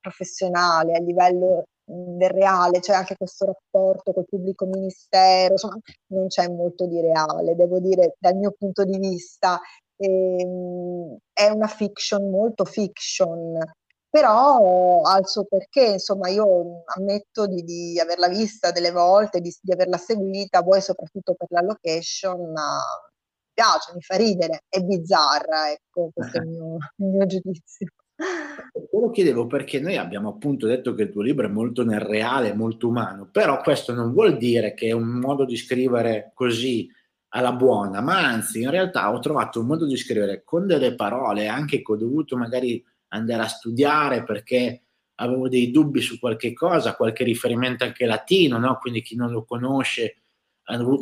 professionale, a livello del reale, c'è anche questo rapporto col pubblico ministero, insomma non c'è molto di reale, devo dire dal mio punto di vista. Ehm, è una fiction molto fiction, però ha il suo perché, insomma io ammetto di, di averla vista delle volte, di, di, averla seguita, vuoi soprattutto per la location, ma mi piace, mi fa ridere, è bizzarra, ecco, questo è il mio, il mio giudizio. Te lo chiedevo perché noi abbiamo appunto detto che il tuo libro è molto nel reale, molto umano, però questo non vuol dire che è un modo di scrivere così alla buona, ma anzi in realtà ho trovato un modo di scrivere con delle parole anche che ho dovuto magari andare a studiare perché avevo dei dubbi su qualche cosa, qualche riferimento anche latino, no? quindi chi non lo conosce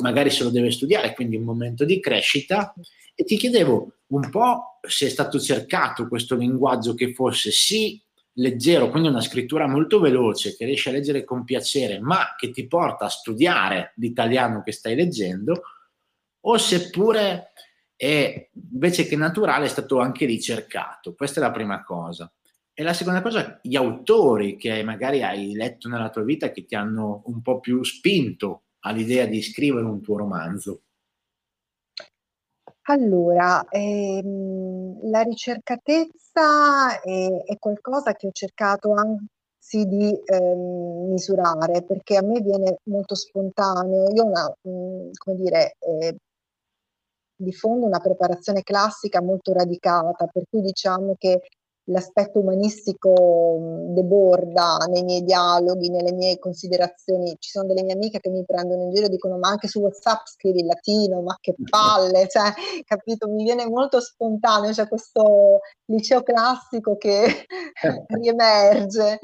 magari se lo deve studiare, quindi un momento di crescita. E ti chiedevo un po' se è stato cercato questo linguaggio che fosse sì leggero, quindi una scrittura molto veloce che riesci a leggere con piacere, ma che ti porta a studiare l'italiano che stai leggendo, o seppure è invece che naturale è stato anche ricercato. Questa è la prima cosa. E la seconda cosa, gli autori che magari hai letto nella tua vita che ti hanno un po' più spinto all'idea di scrivere un tuo romanzo. Allora, ehm, la ricercatezza è, è, qualcosa che ho cercato anzi di ehm, misurare perché a me viene molto spontaneo. Io una, mh, mm, come dire, eh, di fondo una preparazione classica molto radicata, per cui diciamo che l'aspetto umanistico deborda nei miei dialoghi, nelle mie considerazioni. Ci sono delle mie amiche che mi prendono in giro e dicono ma anche su WhatsApp scrivi in latino, ma che palle, cioè, capito? Mi viene molto spontaneo, c'è cioè questo liceo classico che riemerge.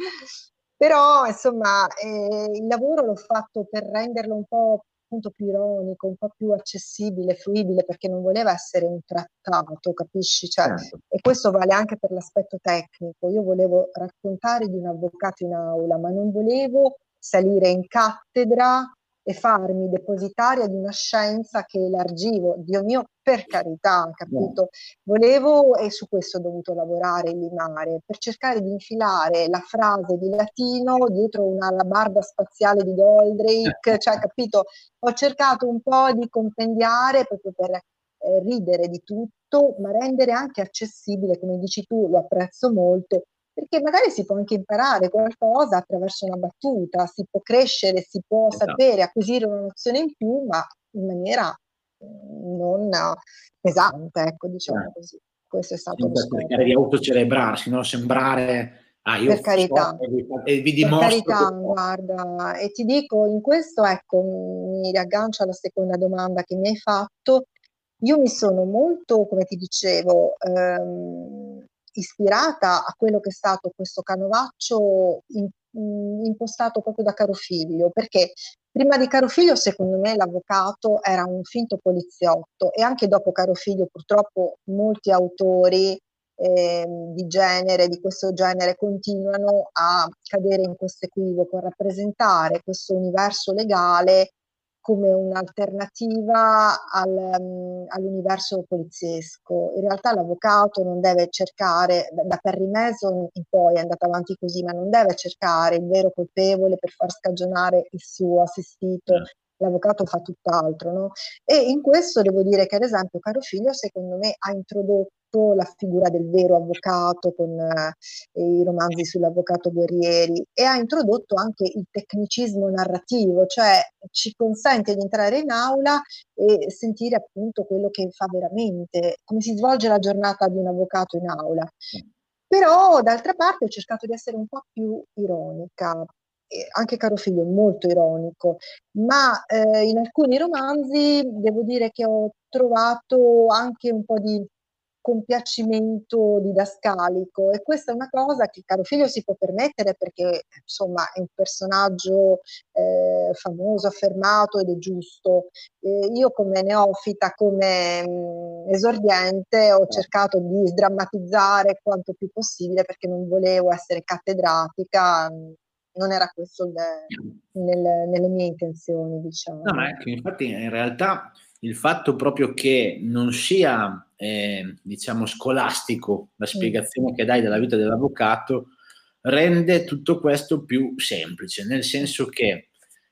Però, insomma, eh, il lavoro l'ho fatto per renderlo un po' appunto più ironico, un po' più accessibile, fruibile, perché non voleva essere un trattato, capisci? Cioè, certo. E questo vale anche per l'aspetto tecnico. Io volevo raccontare di un avvocato in aula, ma non volevo salire in cattedra e farmi depositaria di una scienza che elargivo. Dio mio, per carità, capito? Volevo, e su questo ho dovuto lavorare in limare, per cercare di infilare la frase di latino dietro una labarda spaziale di Goldrake, cioè, capito? Ho cercato un po' di compendiare proprio per eh, ridere di tutto, ma rendere anche accessibile, come dici tu, lo apprezzo molto, perché magari si può anche imparare qualcosa attraverso una battuta, si può crescere, si può esatto. sapere, acquisire una nozione in più, ma in maniera mhmm, non pesante, ecco, diciamo eh. così. Questo è stato Senza cercare di autocelebrarsi, no? sembrare Ah, io per carità, so, e vi dimostro per carità, guarda, e ti dico, in questo, ecco, mi riaggancio alla seconda domanda che mi hai fatto. Io mi sono molto, come ti dicevo, ehm, ispirata a quello che è stato questo canovaccio in, in, impostato proprio da Carofiglio, perché prima di Carofiglio secondo me l'avvocato era un finto poliziotto e anche dopo Carofiglio purtroppo molti autori eh, di genere, di questo genere, continuano a cadere in questo equivoco, a rappresentare questo universo legale come un'alternativa al, um, all'universo poliziesco. In realtà l'avvocato non deve cercare, da Perry Mason in poi è andata avanti così, ma non deve cercare il vero colpevole per far scagionare il suo assistito. Mm. L'avvocato fa tutt'altro, no? E in questo devo dire che, ad esempio, Caro Figlio, secondo me, ha introdotto la figura del vero avvocato con eh, i romanzi sull'avvocato Guerrieri e ha introdotto anche il tecnicismo narrativo, cioè ci consente di entrare in aula e sentire appunto quello che fa veramente, come si svolge la giornata di un avvocato in aula. Però d'altra parte ho cercato di essere un po' più ironica, anche Caro Figlio è molto ironico, ma eh, in alcuni romanzi devo dire che ho trovato anche un po' di compiacimento didascalico e questa è una cosa che caro figlio si può permettere perché insomma è un personaggio eh, famoso, affermato ed è giusto. Eh, io come neofita, come mh, mm, esordiente ho cercato di sdrammatizzare quanto più possibile perché non volevo essere cattedratica, mm, non era questo il, nel, nelle mie intenzioni diciamo. No, ecco, infatti in realtà il fatto proprio che non sia, eh, diciamo, scolastico la spiegazione che dai della vita dell'avvocato rende tutto questo più semplice, nel senso che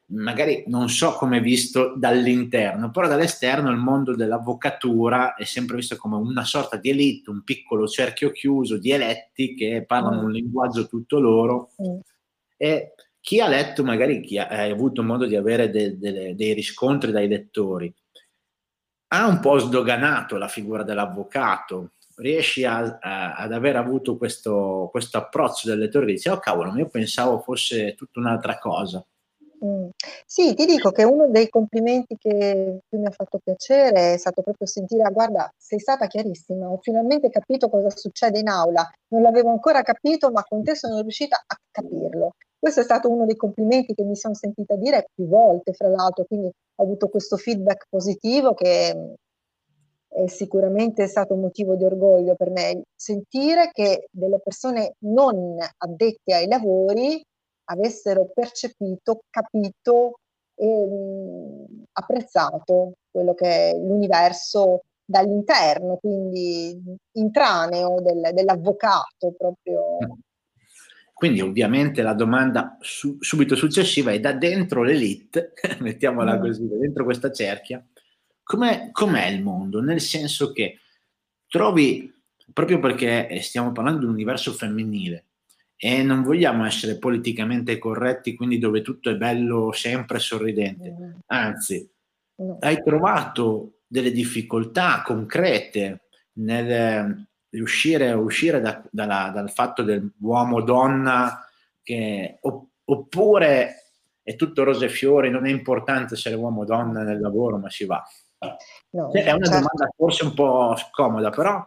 magari non so come è visto dall'interno, però dall'esterno il mondo dell'avvocatura è sempre visto come una sorta di elite, un piccolo cerchio chiuso di eletti che parlano mm. un linguaggio tutto loro mm. e chi ha letto, magari chi ha, ha avuto modo di avere de, de, dei riscontri dai lettori, ha un po' sdoganato la figura dell'avvocato, riesci a, a, ad aver avuto questo, questo approccio del lettore che dice, oh cavolo, io pensavo fosse tutta un'altra cosa. Mm. Sì, ti dico che uno dei complimenti che più mi ha fatto piacere è stato proprio sentire, ah, guarda, sei stata chiarissima, ho finalmente capito cosa succede in aula, non l'avevo ancora capito, ma con te sono riuscita a capirlo. Questo è stato uno dei complimenti che mi sono sentita dire più volte, fra l'altro, quindi ho avuto questo feedback positivo che è sicuramente stato motivo di orgoglio per me, sentire che delle persone non addette ai lavori avessero percepito, capito e mh, apprezzato quello che è l'universo dall'interno, quindi intraneo del, dell'avvocato proprio. Mm. Quindi ovviamente la domanda su, subito successiva è da dentro l'elite, mettiamola mm. così, da dentro questa cerchia, com'è, com'è il mondo? Nel senso che trovi, proprio perché stiamo parlando di un universo femminile, e non vogliamo essere politicamente corretti, quindi dove tutto è bello sempre sorridente. Mm. Anzi, hai trovato delle difficoltà concrete nel riuscire a uscire da, dalla, dal fatto dell'uomo-donna che, oppure è tutto rose e fiori, non è importante essere uomo-donna nel lavoro, ma si va. No, cioè, è una certo. domanda forse un po' scomoda, però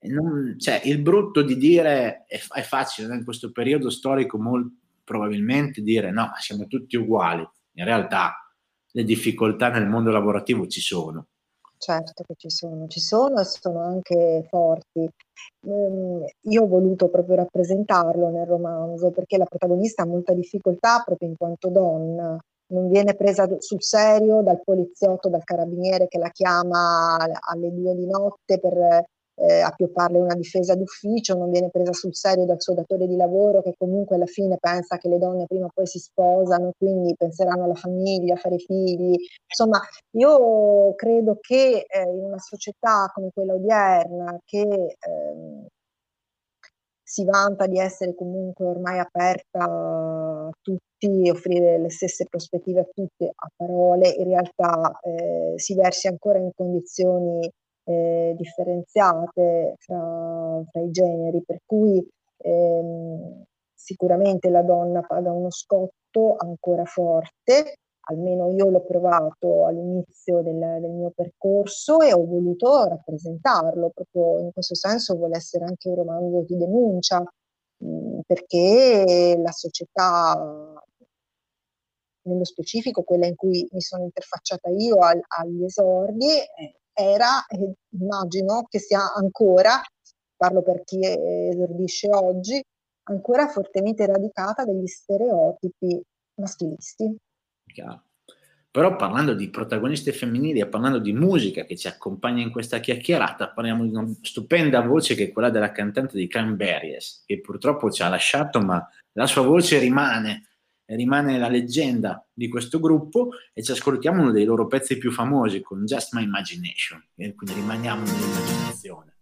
non, cioè, il brutto di dire è, è facile in questo periodo storico, molt, probabilmente dire no, siamo tutti uguali. In realtà le difficoltà nel mondo lavorativo ci sono certo che ci sono, ci sono e sono anche forti. Ehm, io ho voluto proprio rappresentarlo nel romanzo perché la protagonista ha molta difficoltà proprio in quanto donna, non viene presa sul serio dal poliziotto, dal carabiniere che la chiama alle due di notte per eh, appiopparle una difesa d'ufficio, non viene presa sul serio dal suo datore di lavoro che comunque alla fine pensa che le donne prima o poi si sposano, quindi penseranno alla famiglia, a fare figli. Insomma, io credo che eh, in una società come quella odierna, che eh, si vanta di essere comunque ormai aperta a tutti, offrire le stesse prospettive a tutti a parole, in realtà eh, si versi ancora in condizioni eh, differenziate fra, fra, i generi, per cui ehm, sicuramente la donna paga uno scotto ancora forte, almeno io l'ho provato all'inizio del, del, mio percorso e ho voluto rappresentarlo, proprio in questo senso vuole essere anche un romanzo di denuncia, mh, mm, perché la società nello specifico quella in cui mi sono interfacciata io al, agli esordi, eh, era, e immagino che sia ancora, parlo per chi esordisce oggi, ancora fortemente radicata degli stereotipi maschilisti. Chiaro. Però parlando di protagoniste femminili e parlando di musica che ci accompagna in questa chiacchierata, parliamo di una stupenda voce che è quella della cantante di Cranberries, che purtroppo ci ha lasciato, ma la sua voce rimane rimane la leggenda di questo gruppo e ci ascoltiamo uno dei loro pezzi più famosi con Just My Imagination, e quindi rimaniamo nell'immaginazione.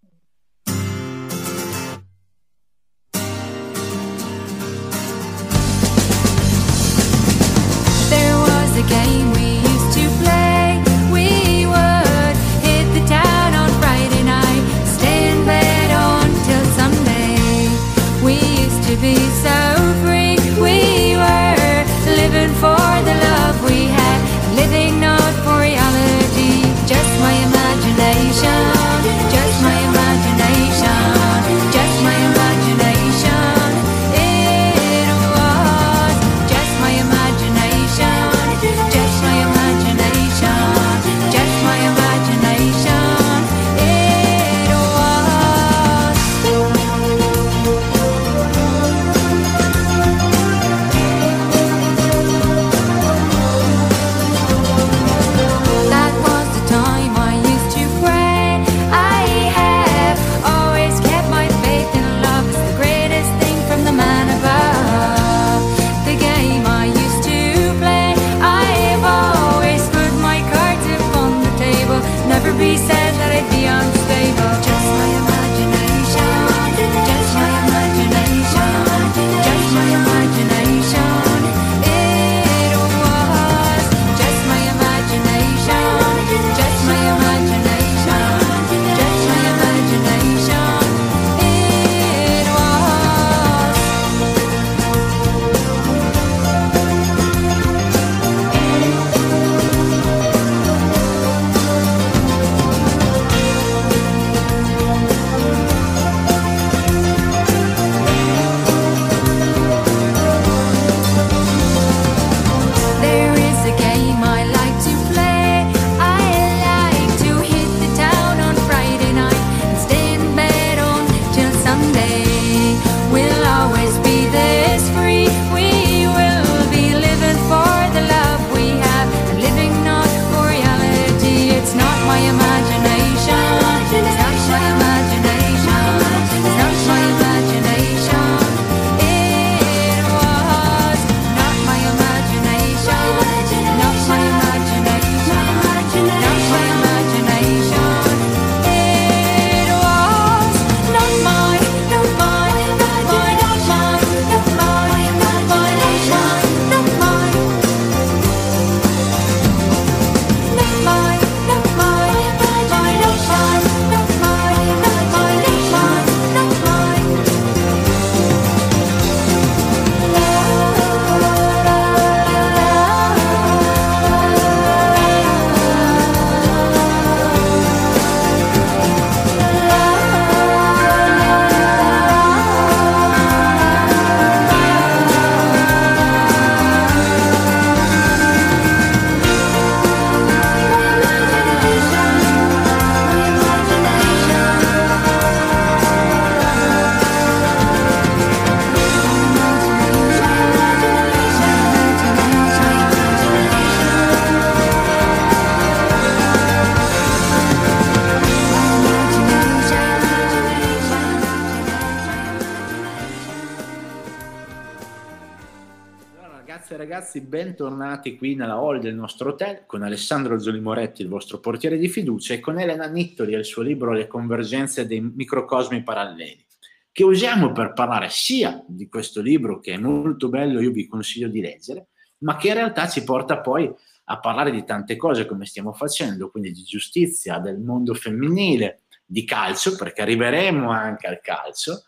Ragazzi, bentornati qui nella hall del nostro hotel con Alessandro Zoli Moretti, il vostro portiere di fiducia, e con Elena Nittoli e il suo libro Le convergenze dei microcosmi paralleli, che usiamo per parlare sia di questo libro che è molto bello, io vi consiglio di leggere, ma che in realtà ci porta poi a parlare di tante cose come stiamo facendo, quindi di giustizia, del mondo femminile, di calcio, perché arriveremo anche al calcio,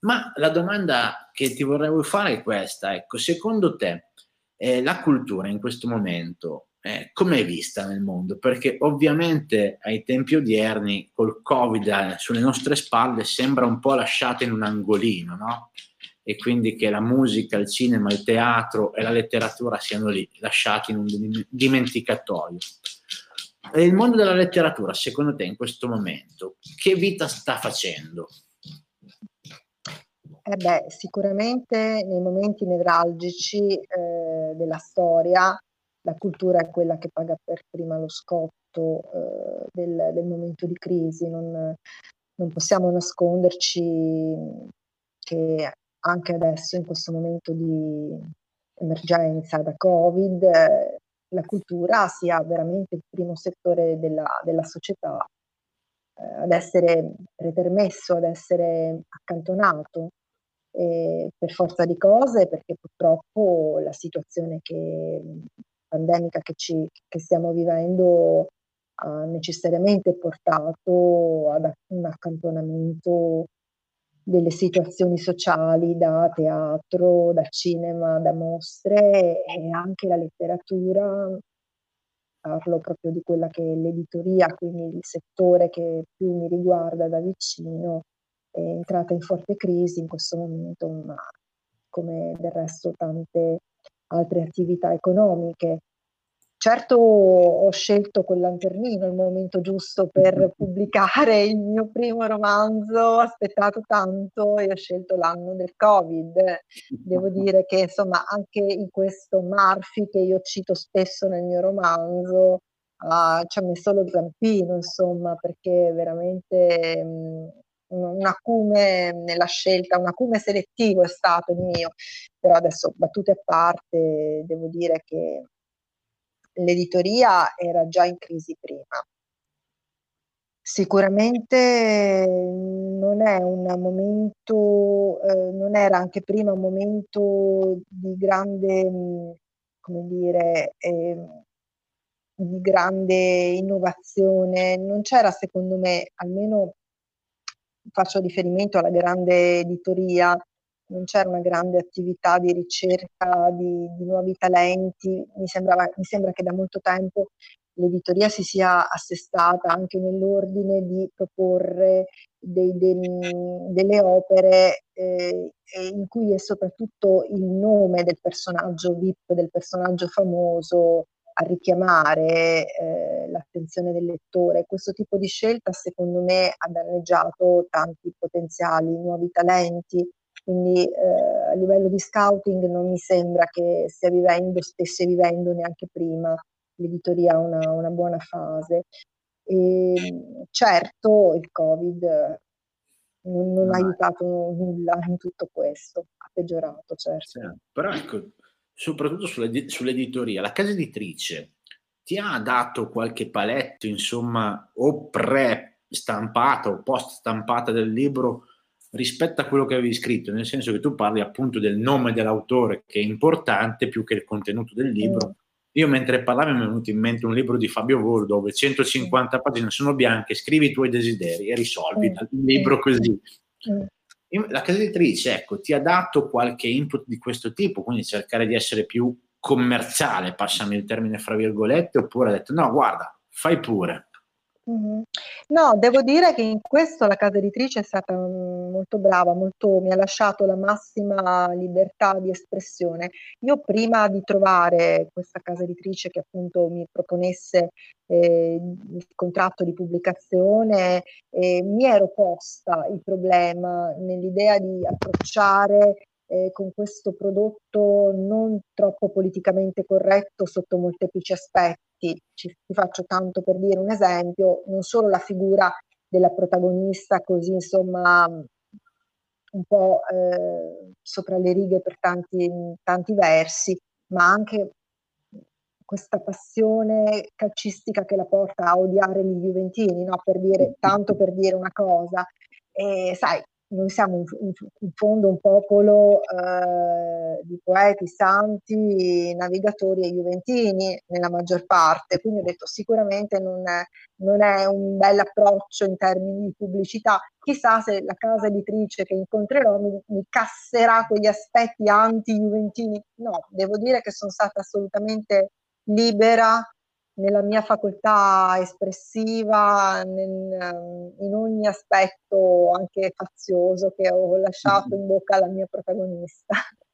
ma la domanda che ti vorrei fare è questa, ecco, secondo te eh, la cultura in questo momento eh, come è vista nel mondo? Perché ovviamente ai tempi odierni col Covid eh, sulle nostre spalle sembra un po' lasciata in un angolino, no? E quindi che la musica, il cinema, il teatro e la letteratura siano lì, lasciati in un dim- dimenticatoio. E il mondo della letteratura, secondo te, in questo momento, che vita sta facendo? Eh beh, sicuramente nei momenti nevralgici eh, della storia la cultura è quella che paga per prima lo scotto eh, del, del momento di crisi. Non, non possiamo nasconderci che anche adesso, in questo momento di emergenza da Covid, la cultura sia veramente il primo settore della, della società eh, ad essere pretermesso, ad essere accantonato eh, per forza di cose, perché purtroppo la situazione che, pandemica che, ci, che stiamo vivendo ha necessariamente portato ad un accantonamento delle situazioni sociali da teatro, da cinema, da mostre e anche la letteratura. Parlo proprio di quella che è l'editoria, quindi il settore che più mi riguarda da vicino, è entrata in forte crisi in questo momento, ma come del resto tante altre attività economiche. Certo ho scelto quel lanternino, il momento giusto per pubblicare il mio primo romanzo, ho aspettato tanto e ho scelto l'anno del Covid. Devo dire che insomma anche in questo Marfi che io cito spesso nel mio romanzo ah, ci ha messo lo zampino, insomma, perché veramente mh, un acume nella scelta, un acume selettivo è stato il mio, però adesso battute a parte devo dire che l'editoria era già in crisi prima. Sicuramente non è un momento, eh, non era anche prima un momento di grande, come dire, eh, di grande innovazione, non c'era secondo me, almeno faccio riferimento alla grande editoria, non c'era una grande attività di ricerca di, di nuovi talenti, mi, sembrava, mi sembra che da molto tempo l'editoria si sia assestata anche nell'ordine di proporre dei, dei, delle opere eh, in cui è soprattutto il nome del personaggio VIP, del personaggio famoso, a richiamare eh, l'attenzione del lettore. Questo tipo di scelta secondo me ha danneggiato tanti potenziali nuovi talenti, quindi eh, a livello di scouting non mi sembra che stia vivendo, stesse vivendo neanche prima l'editoria una, una buona fase. E, certo il Covid non, non ha aiutato nulla in tutto questo, ha peggiorato, certo. Sì, però ecco, soprattutto sull'ed- sull'editoria, la casa editrice ti ha dato qualche paletto, insomma, o pre-stampata o post-stampata del libro rispetto a quello che avevi scritto, nel senso che tu parli appunto del nome dell'autore che è importante più che il contenuto del libro. Mm. Io mentre parlavi mi è venuto in mente un libro di Fabio Volo dove 150 mm. pagine sono bianche, scrivi i tuoi desideri e risolvi mm. il libro così. La casa editrice, ecco, ti ha dato qualche input di questo tipo, quindi cercare di essere più commerciale, passami il termine fra virgolette, oppure ha detto no, guarda, fai pure. No, devo dire che in questo la casa editrice è stata, mhmm, molto brava, molto mi ha lasciato la massima libertà di espressione. Io prima di trovare questa casa editrice che appunto mi proponesse, ehm, il contratto di pubblicazione, ehm, mi ero posta il problema nell'idea di approcciare, ehm, con questo prodotto non troppo politicamente corretto sotto molteplici aspetti ti, ci, ti faccio tanto per dire un esempio, non solo la figura della protagonista così insomma un po' eh, sopra le righe per tanti, tanti versi, ma anche questa passione calcistica che la porta a odiare gli Juventini, no? per dire, tanto per dire una cosa. E sai, noi siamo in, in fondo un popolo eh, di poeti, santi, navigatori e juventini nella maggior parte, quindi ho detto sicuramente non è, non è un bel approccio in termini di pubblicità. Chissà se la casa editrice che incontrerò mi, mi casserà quegli aspetti anti-juventini. No, devo dire che sono stata assolutamente libera nella mia facoltà espressiva, nel, in ogni aspetto anche fazioso che ho lasciato in bocca alla mia protagonista.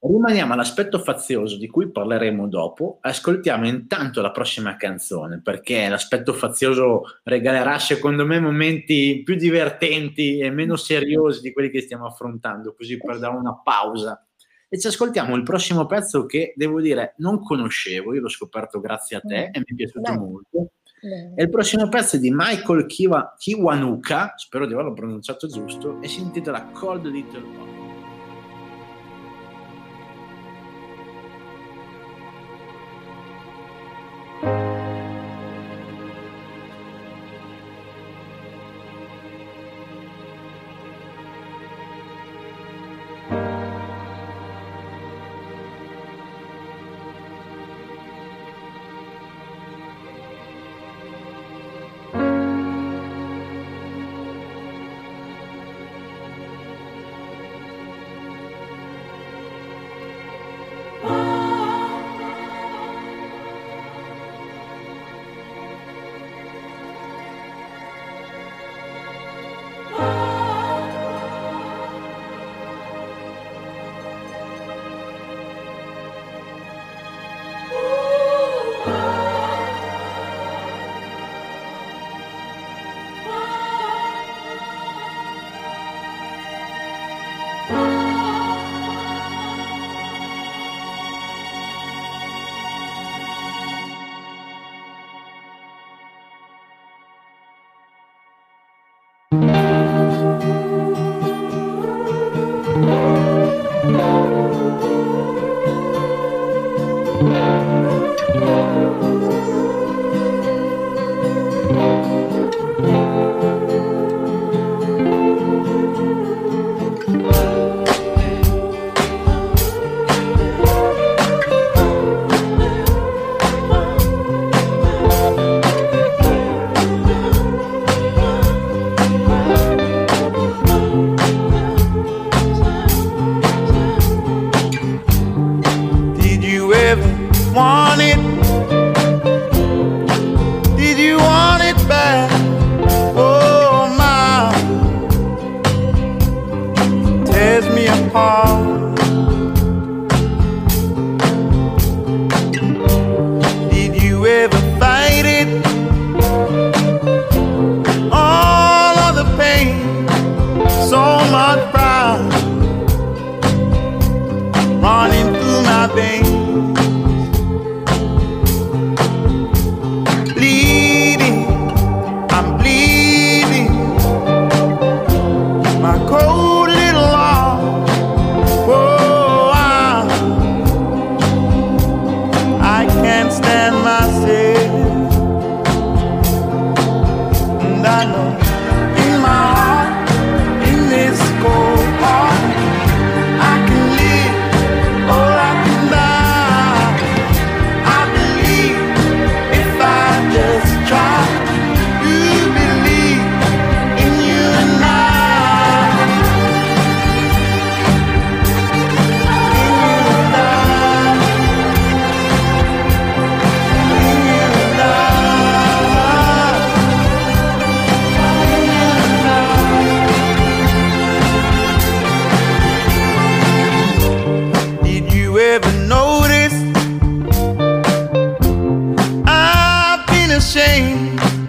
Rimaniamo all'aspetto fazioso di cui parleremo dopo. Ascoltiamo intanto la prossima canzone perché l'aspetto fazioso regalerà secondo me momenti più divertenti e meno seriosi di quelli che stiamo affrontando, così per dare una pausa e ci ascoltiamo il prossimo pezzo che devo dire non conoscevo, io l'ho scoperto grazie a te mm. e mi è piaciuto Beh. molto. Beh. E il prossimo pezzo è di Michael Kiwa, Kiwanuka, spero di averlo pronunciato giusto, e si intitola Cold Little Boy. Ashamed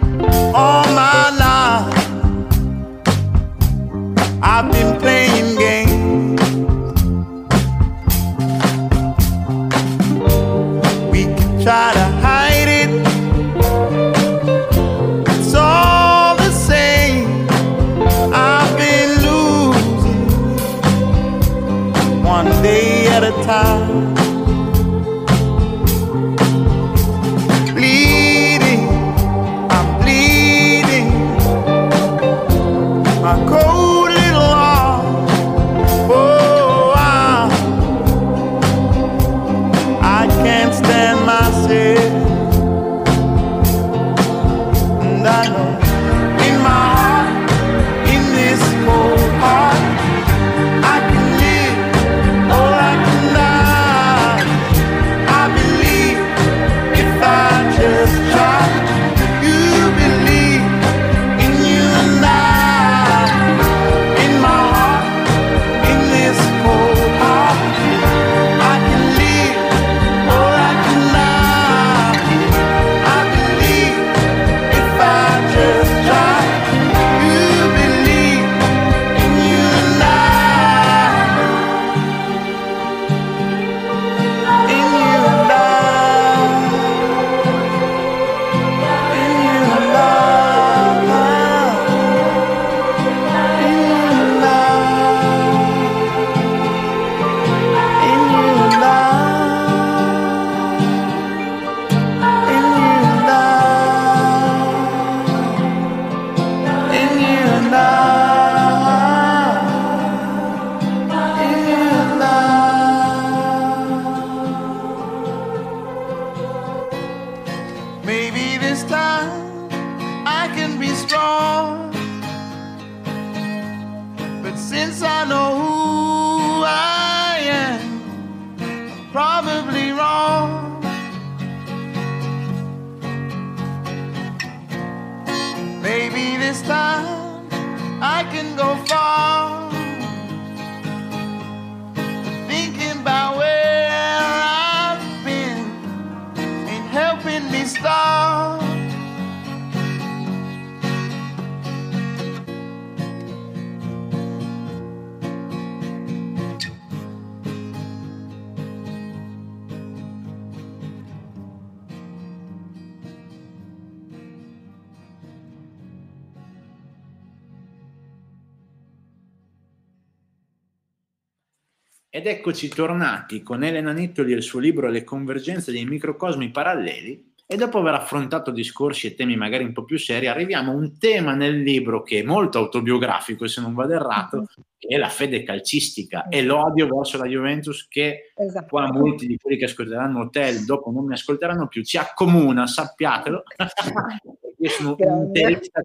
Ed eccoci tornati con Elena Nittoli e il suo libro Le convergenze dei microcosmi paralleli. E dopo aver affrontato discorsi e temi magari un po' più seri arriviamo a un tema nel libro che è molto autobiografico se non vado errato che è la fede calcistica e l'odio verso la Juventus che Esatto. qua molti di quelli che ascolteranno Hotel dopo non mi ascolteranno più ci accomuna, sappiatelo. Perché sono un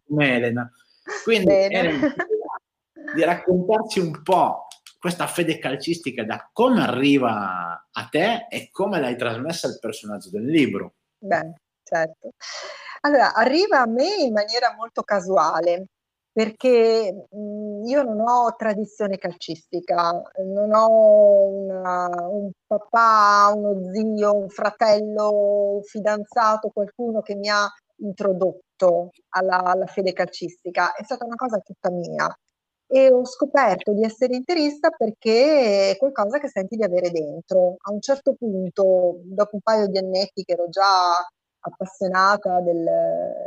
come Elena. Quindi. Elena, di raccontarci un po' questa fede calcistica da come arriva a te e come l'hai trasmessa al personaggio del libro. Beh, certo. Allora, arriva a me in maniera molto casuale, perché mh, io non ho tradizione calcistica, non ho una- un papà, uno zio, un fratello, un fidanzato, qualcuno che mi ha introdotto alla, alla fede calcistica. È stata una cosa tutta mia. E ho scoperto di essere interista perché è qualcosa che senti di avere dentro. A un certo punto, dopo un paio di annetti che ero già appassionata del,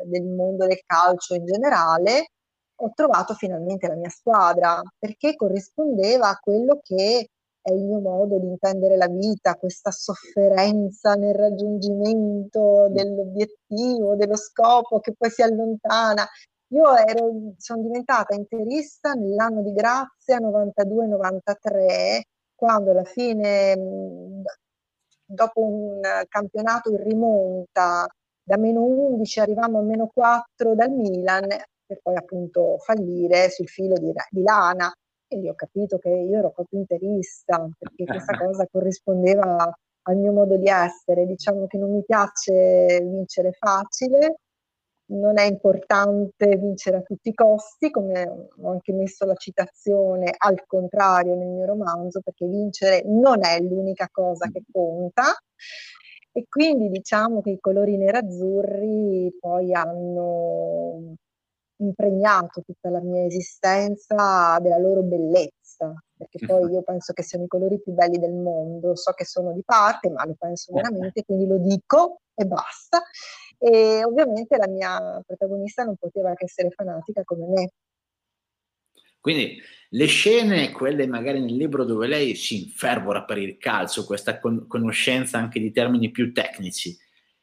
del mondo del calcio in generale, ho trovato finalmente la mia squadra perché corrispondeva a quello che è il mio modo di intendere la vita, questa sofferenza nel raggiungimento dell'obiettivo, dello scopo che poi si allontana. Io ero, sono diventata interista nell'anno di grazia 92-93, quando alla fine, mh, dopo un campionato in rimonta, da meno 11 arrivavamo a meno 4 dal Milan, per poi appunto fallire sul filo di, di lana. E lì ho capito che io ero proprio interista, perché questa cosa corrispondeva al mio modo di essere. Diciamo che non mi piace vincere facile, non è importante vincere a tutti i costi, come ho anche messo la citazione al contrario nel mio romanzo, perché vincere non è l'unica cosa che conta. E quindi diciamo che i colori nerazzurri poi hanno impregnato tutta la mia esistenza della loro bellezza, perché poi io penso che siano i colori più belli del mondo, so che sono di parte, ma lo penso veramente, quindi lo dico e basta. E ovviamente la mia protagonista non poteva che essere fanatica come me. Quindi le scene, quelle magari nel libro dove lei si infervora per il calcio, questa con- conoscenza anche di termini più tecnici,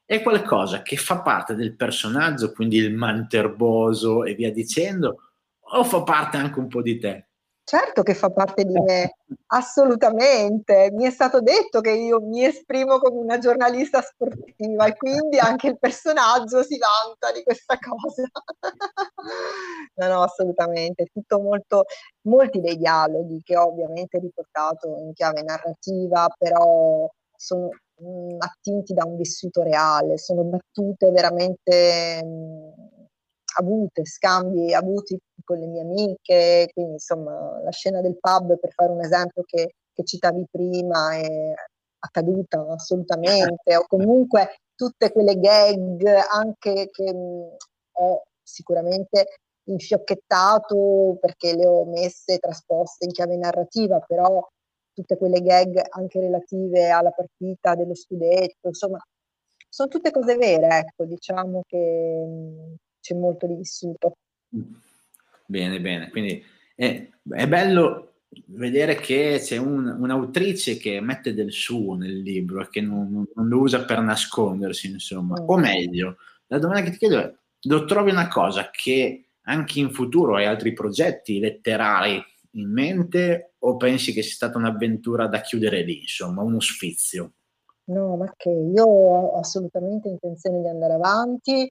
è qualcosa che fa parte del personaggio, quindi il manterboso e via dicendo, o fa parte anche un po' di te? Certo che fa parte di me, assolutamente. Mi è stato detto che io mi esprimo come una giornalista sportiva e quindi anche il personaggio si vanta di questa cosa. no, no, assolutamente. Tutto molto, molti dei dialoghi che ho ovviamente riportato in chiave narrativa, però sono mh, attinti da un vissuto reale, sono battute veramente mh, avute, scambi avuti con le mie amiche, quindi insomma la scena del pub per fare un esempio che, che citavi prima è accaduta assolutamente, o comunque tutte quelle gag anche che mh, ho sicuramente infiocchettato perché le ho messe trasposte in chiave narrativa, però tutte quelle gag anche relative alla partita dello scudetto, insomma, sono tutte cose vere, ecco, diciamo che c'è molto di vissuto. Bene, bene, quindi è, è bello vedere che c'è un, un'autrice che mette del suo nel libro e che non, non lo usa per nascondersi, insomma, o meglio, la domanda che ti chiedo è, lo trovi una cosa che anche in futuro hai altri progetti letterari in mente o pensi che sia stata un'avventura da chiudere lì, insomma, uno sfizio? No, ma che io ho assolutamente intenzione di andare avanti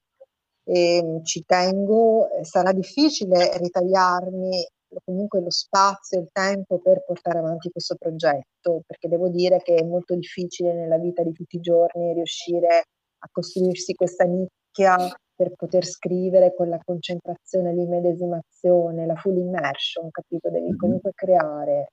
e ci tengo, sarà difficile ritagliarmi comunque lo spazio e il tempo per portare avanti questo progetto, perché devo dire che è molto difficile nella vita di tutti i giorni riuscire a costruirsi questa nicchia per poter scrivere con la concentrazione, l'immedesimazione, la full immersion, capito? Devi comunque creare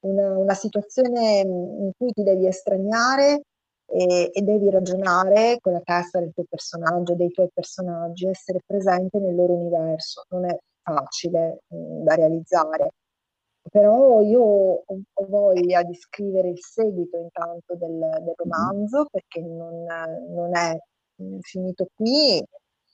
una, una situazione in cui ti devi estraniare e, e, devi ragionare con la testa del tuo personaggio, dei tuoi personaggi, essere presente nel loro universo. Non è facile mh, da realizzare, però io ho, ho, voglia di scrivere il seguito intanto del, del romanzo perché non, non è mh, finito qui,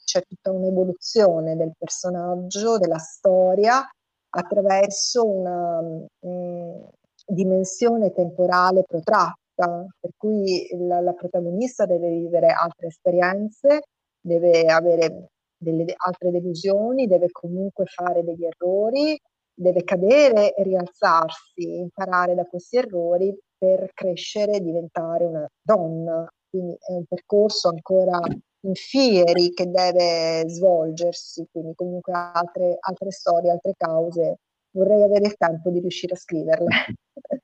c'è tutta un'evoluzione del personaggio, della storia attraverso una mh, dimensione temporale protratta per cui la, la, protagonista deve vivere altre esperienze, deve avere delle altre delusioni, deve comunque fare degli errori, deve cadere e rialzarsi, imparare da questi errori per crescere e diventare una donna. Quindi è un percorso ancora in fieri che deve svolgersi, quindi comunque altre, altre storie, altre cause. Vorrei avere il tempo di riuscire a scriverle.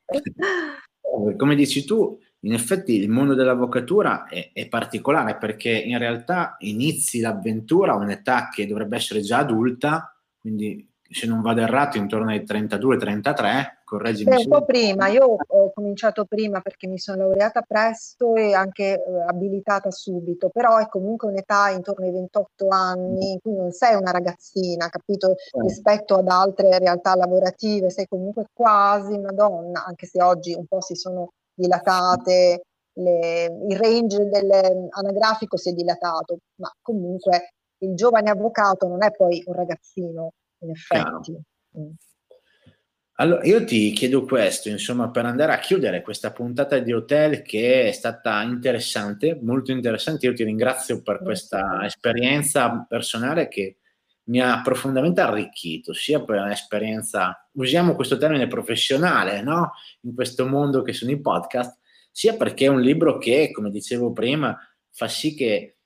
come dici tu, in effetti il mondo dell'avvocatura è, è, particolare perché in realtà inizi l'avventura a un'età che dovrebbe essere già adulta, quindi se non vado errato intorno ai 32-33, correggimi. Beh, un po' prima, io ho cominciato prima perché mi sono laureata presto e anche eh, abilitata subito, però è comunque un'età intorno ai 28 anni, quindi non sei una ragazzina, capito? Eh. Rispetto ad altre realtà lavorative, sei comunque quasi una donna, anche se oggi un po' si sono dilatate, le, il range dell'anagrafico si è dilatato, ma comunque il giovane avvocato non è poi un ragazzino, in effetti. Mm. Allora, io ti chiedo questo, insomma, per andare a chiudere questa puntata di hotel che è stata interessante, molto interessante. Io ti ringrazio per questa esperienza personale che mi ha profondamente arricchito, sia per un'esperienza, usiamo questo termine professionale, no? In questo mondo che sono i podcast, sia perché è un libro che, come dicevo prima, fa sì che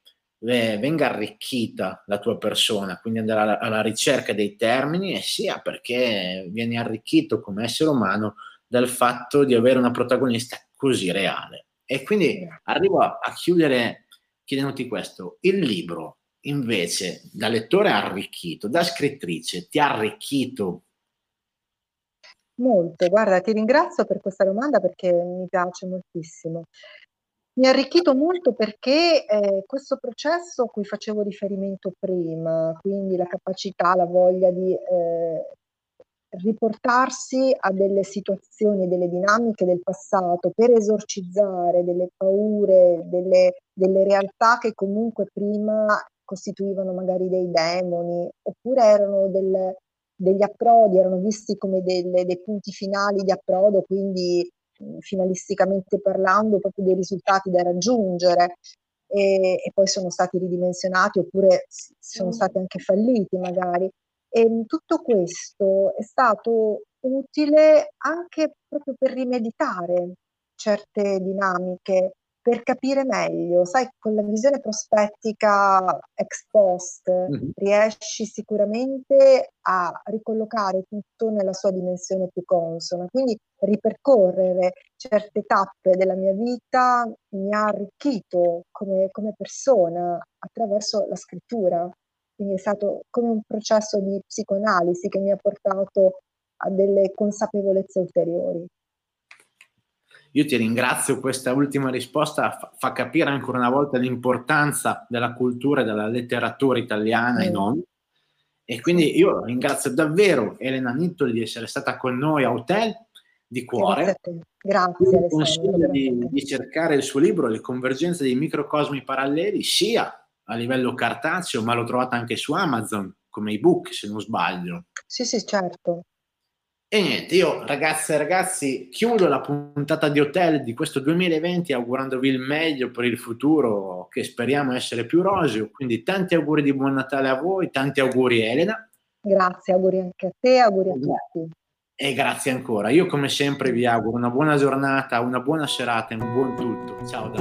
venga arricchita la tua persona, quindi andare alla, ricerca dei termini, e sia perché vieni arricchito come essere umano dal fatto di avere una protagonista così reale. E quindi arrivo a, a chiudere chiedendoti questo, il libro invece da lettore arricchito, da scrittrice ti ha arricchito? Molto, guarda, ti ringrazio per questa domanda perché mi piace moltissimo. Mi ha arricchito molto perché eh, questo processo a cui facevo riferimento prima, quindi la capacità, la voglia di eh, riportarsi a delle situazioni, delle dinamiche del passato per esorcizzare delle paure, delle, delle realtà che comunque prima costituivano magari dei demoni, oppure erano del, degli approdi, erano visti come delle, dei punti finali di approdo, quindi finalisticamente parlando, proprio dei risultati da raggiungere. E, e poi sono stati ridimensionati oppure sono stati anche falliti magari. E tutto questo è stato utile anche proprio per rimeditare certe dinamiche, per capire meglio, sai, con la visione prospettica ex post Mhm. riesci sicuramente a ricollocare tutto nella sua dimensione più consona. Quindi ripercorrere certe tappe della mia vita mi ha arricchito come, come persona attraverso la scrittura. Quindi è stato come un processo di psicoanalisi che mi ha portato a delle consapevolezze ulteriori. Io ti ringrazio, questa ultima risposta fa, capire ancora una volta l'importanza della cultura e della letteratura italiana e Mm. non. E quindi io ringrazio davvero Elena Nittoli di essere stata con noi a Hotel di cuore. Grazie Alessandro. consiglio di, di cercare il suo libro Le convergenze dei microcosmi paralleli, sia a livello cartaceo, ma l'ho trovato anche su Amazon come ebook, se non sbaglio. Sì, sì, certo. E niente, io ragazze e ragazzi chiudo la puntata di hotel di questo 2020 augurandovi il meglio per il futuro che speriamo essere più roseo. Quindi tanti auguri di buon Natale a voi, tanti auguri Elena Grazie, auguri anche a te, auguri a tutti. e grazie ancora. Io come sempre vi auguro una buona giornata, una buona serata e un buon tutto. Ciao da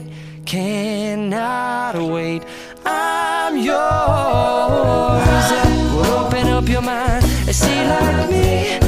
cannot wait. I'm yours. Well, open up your mind and see like me.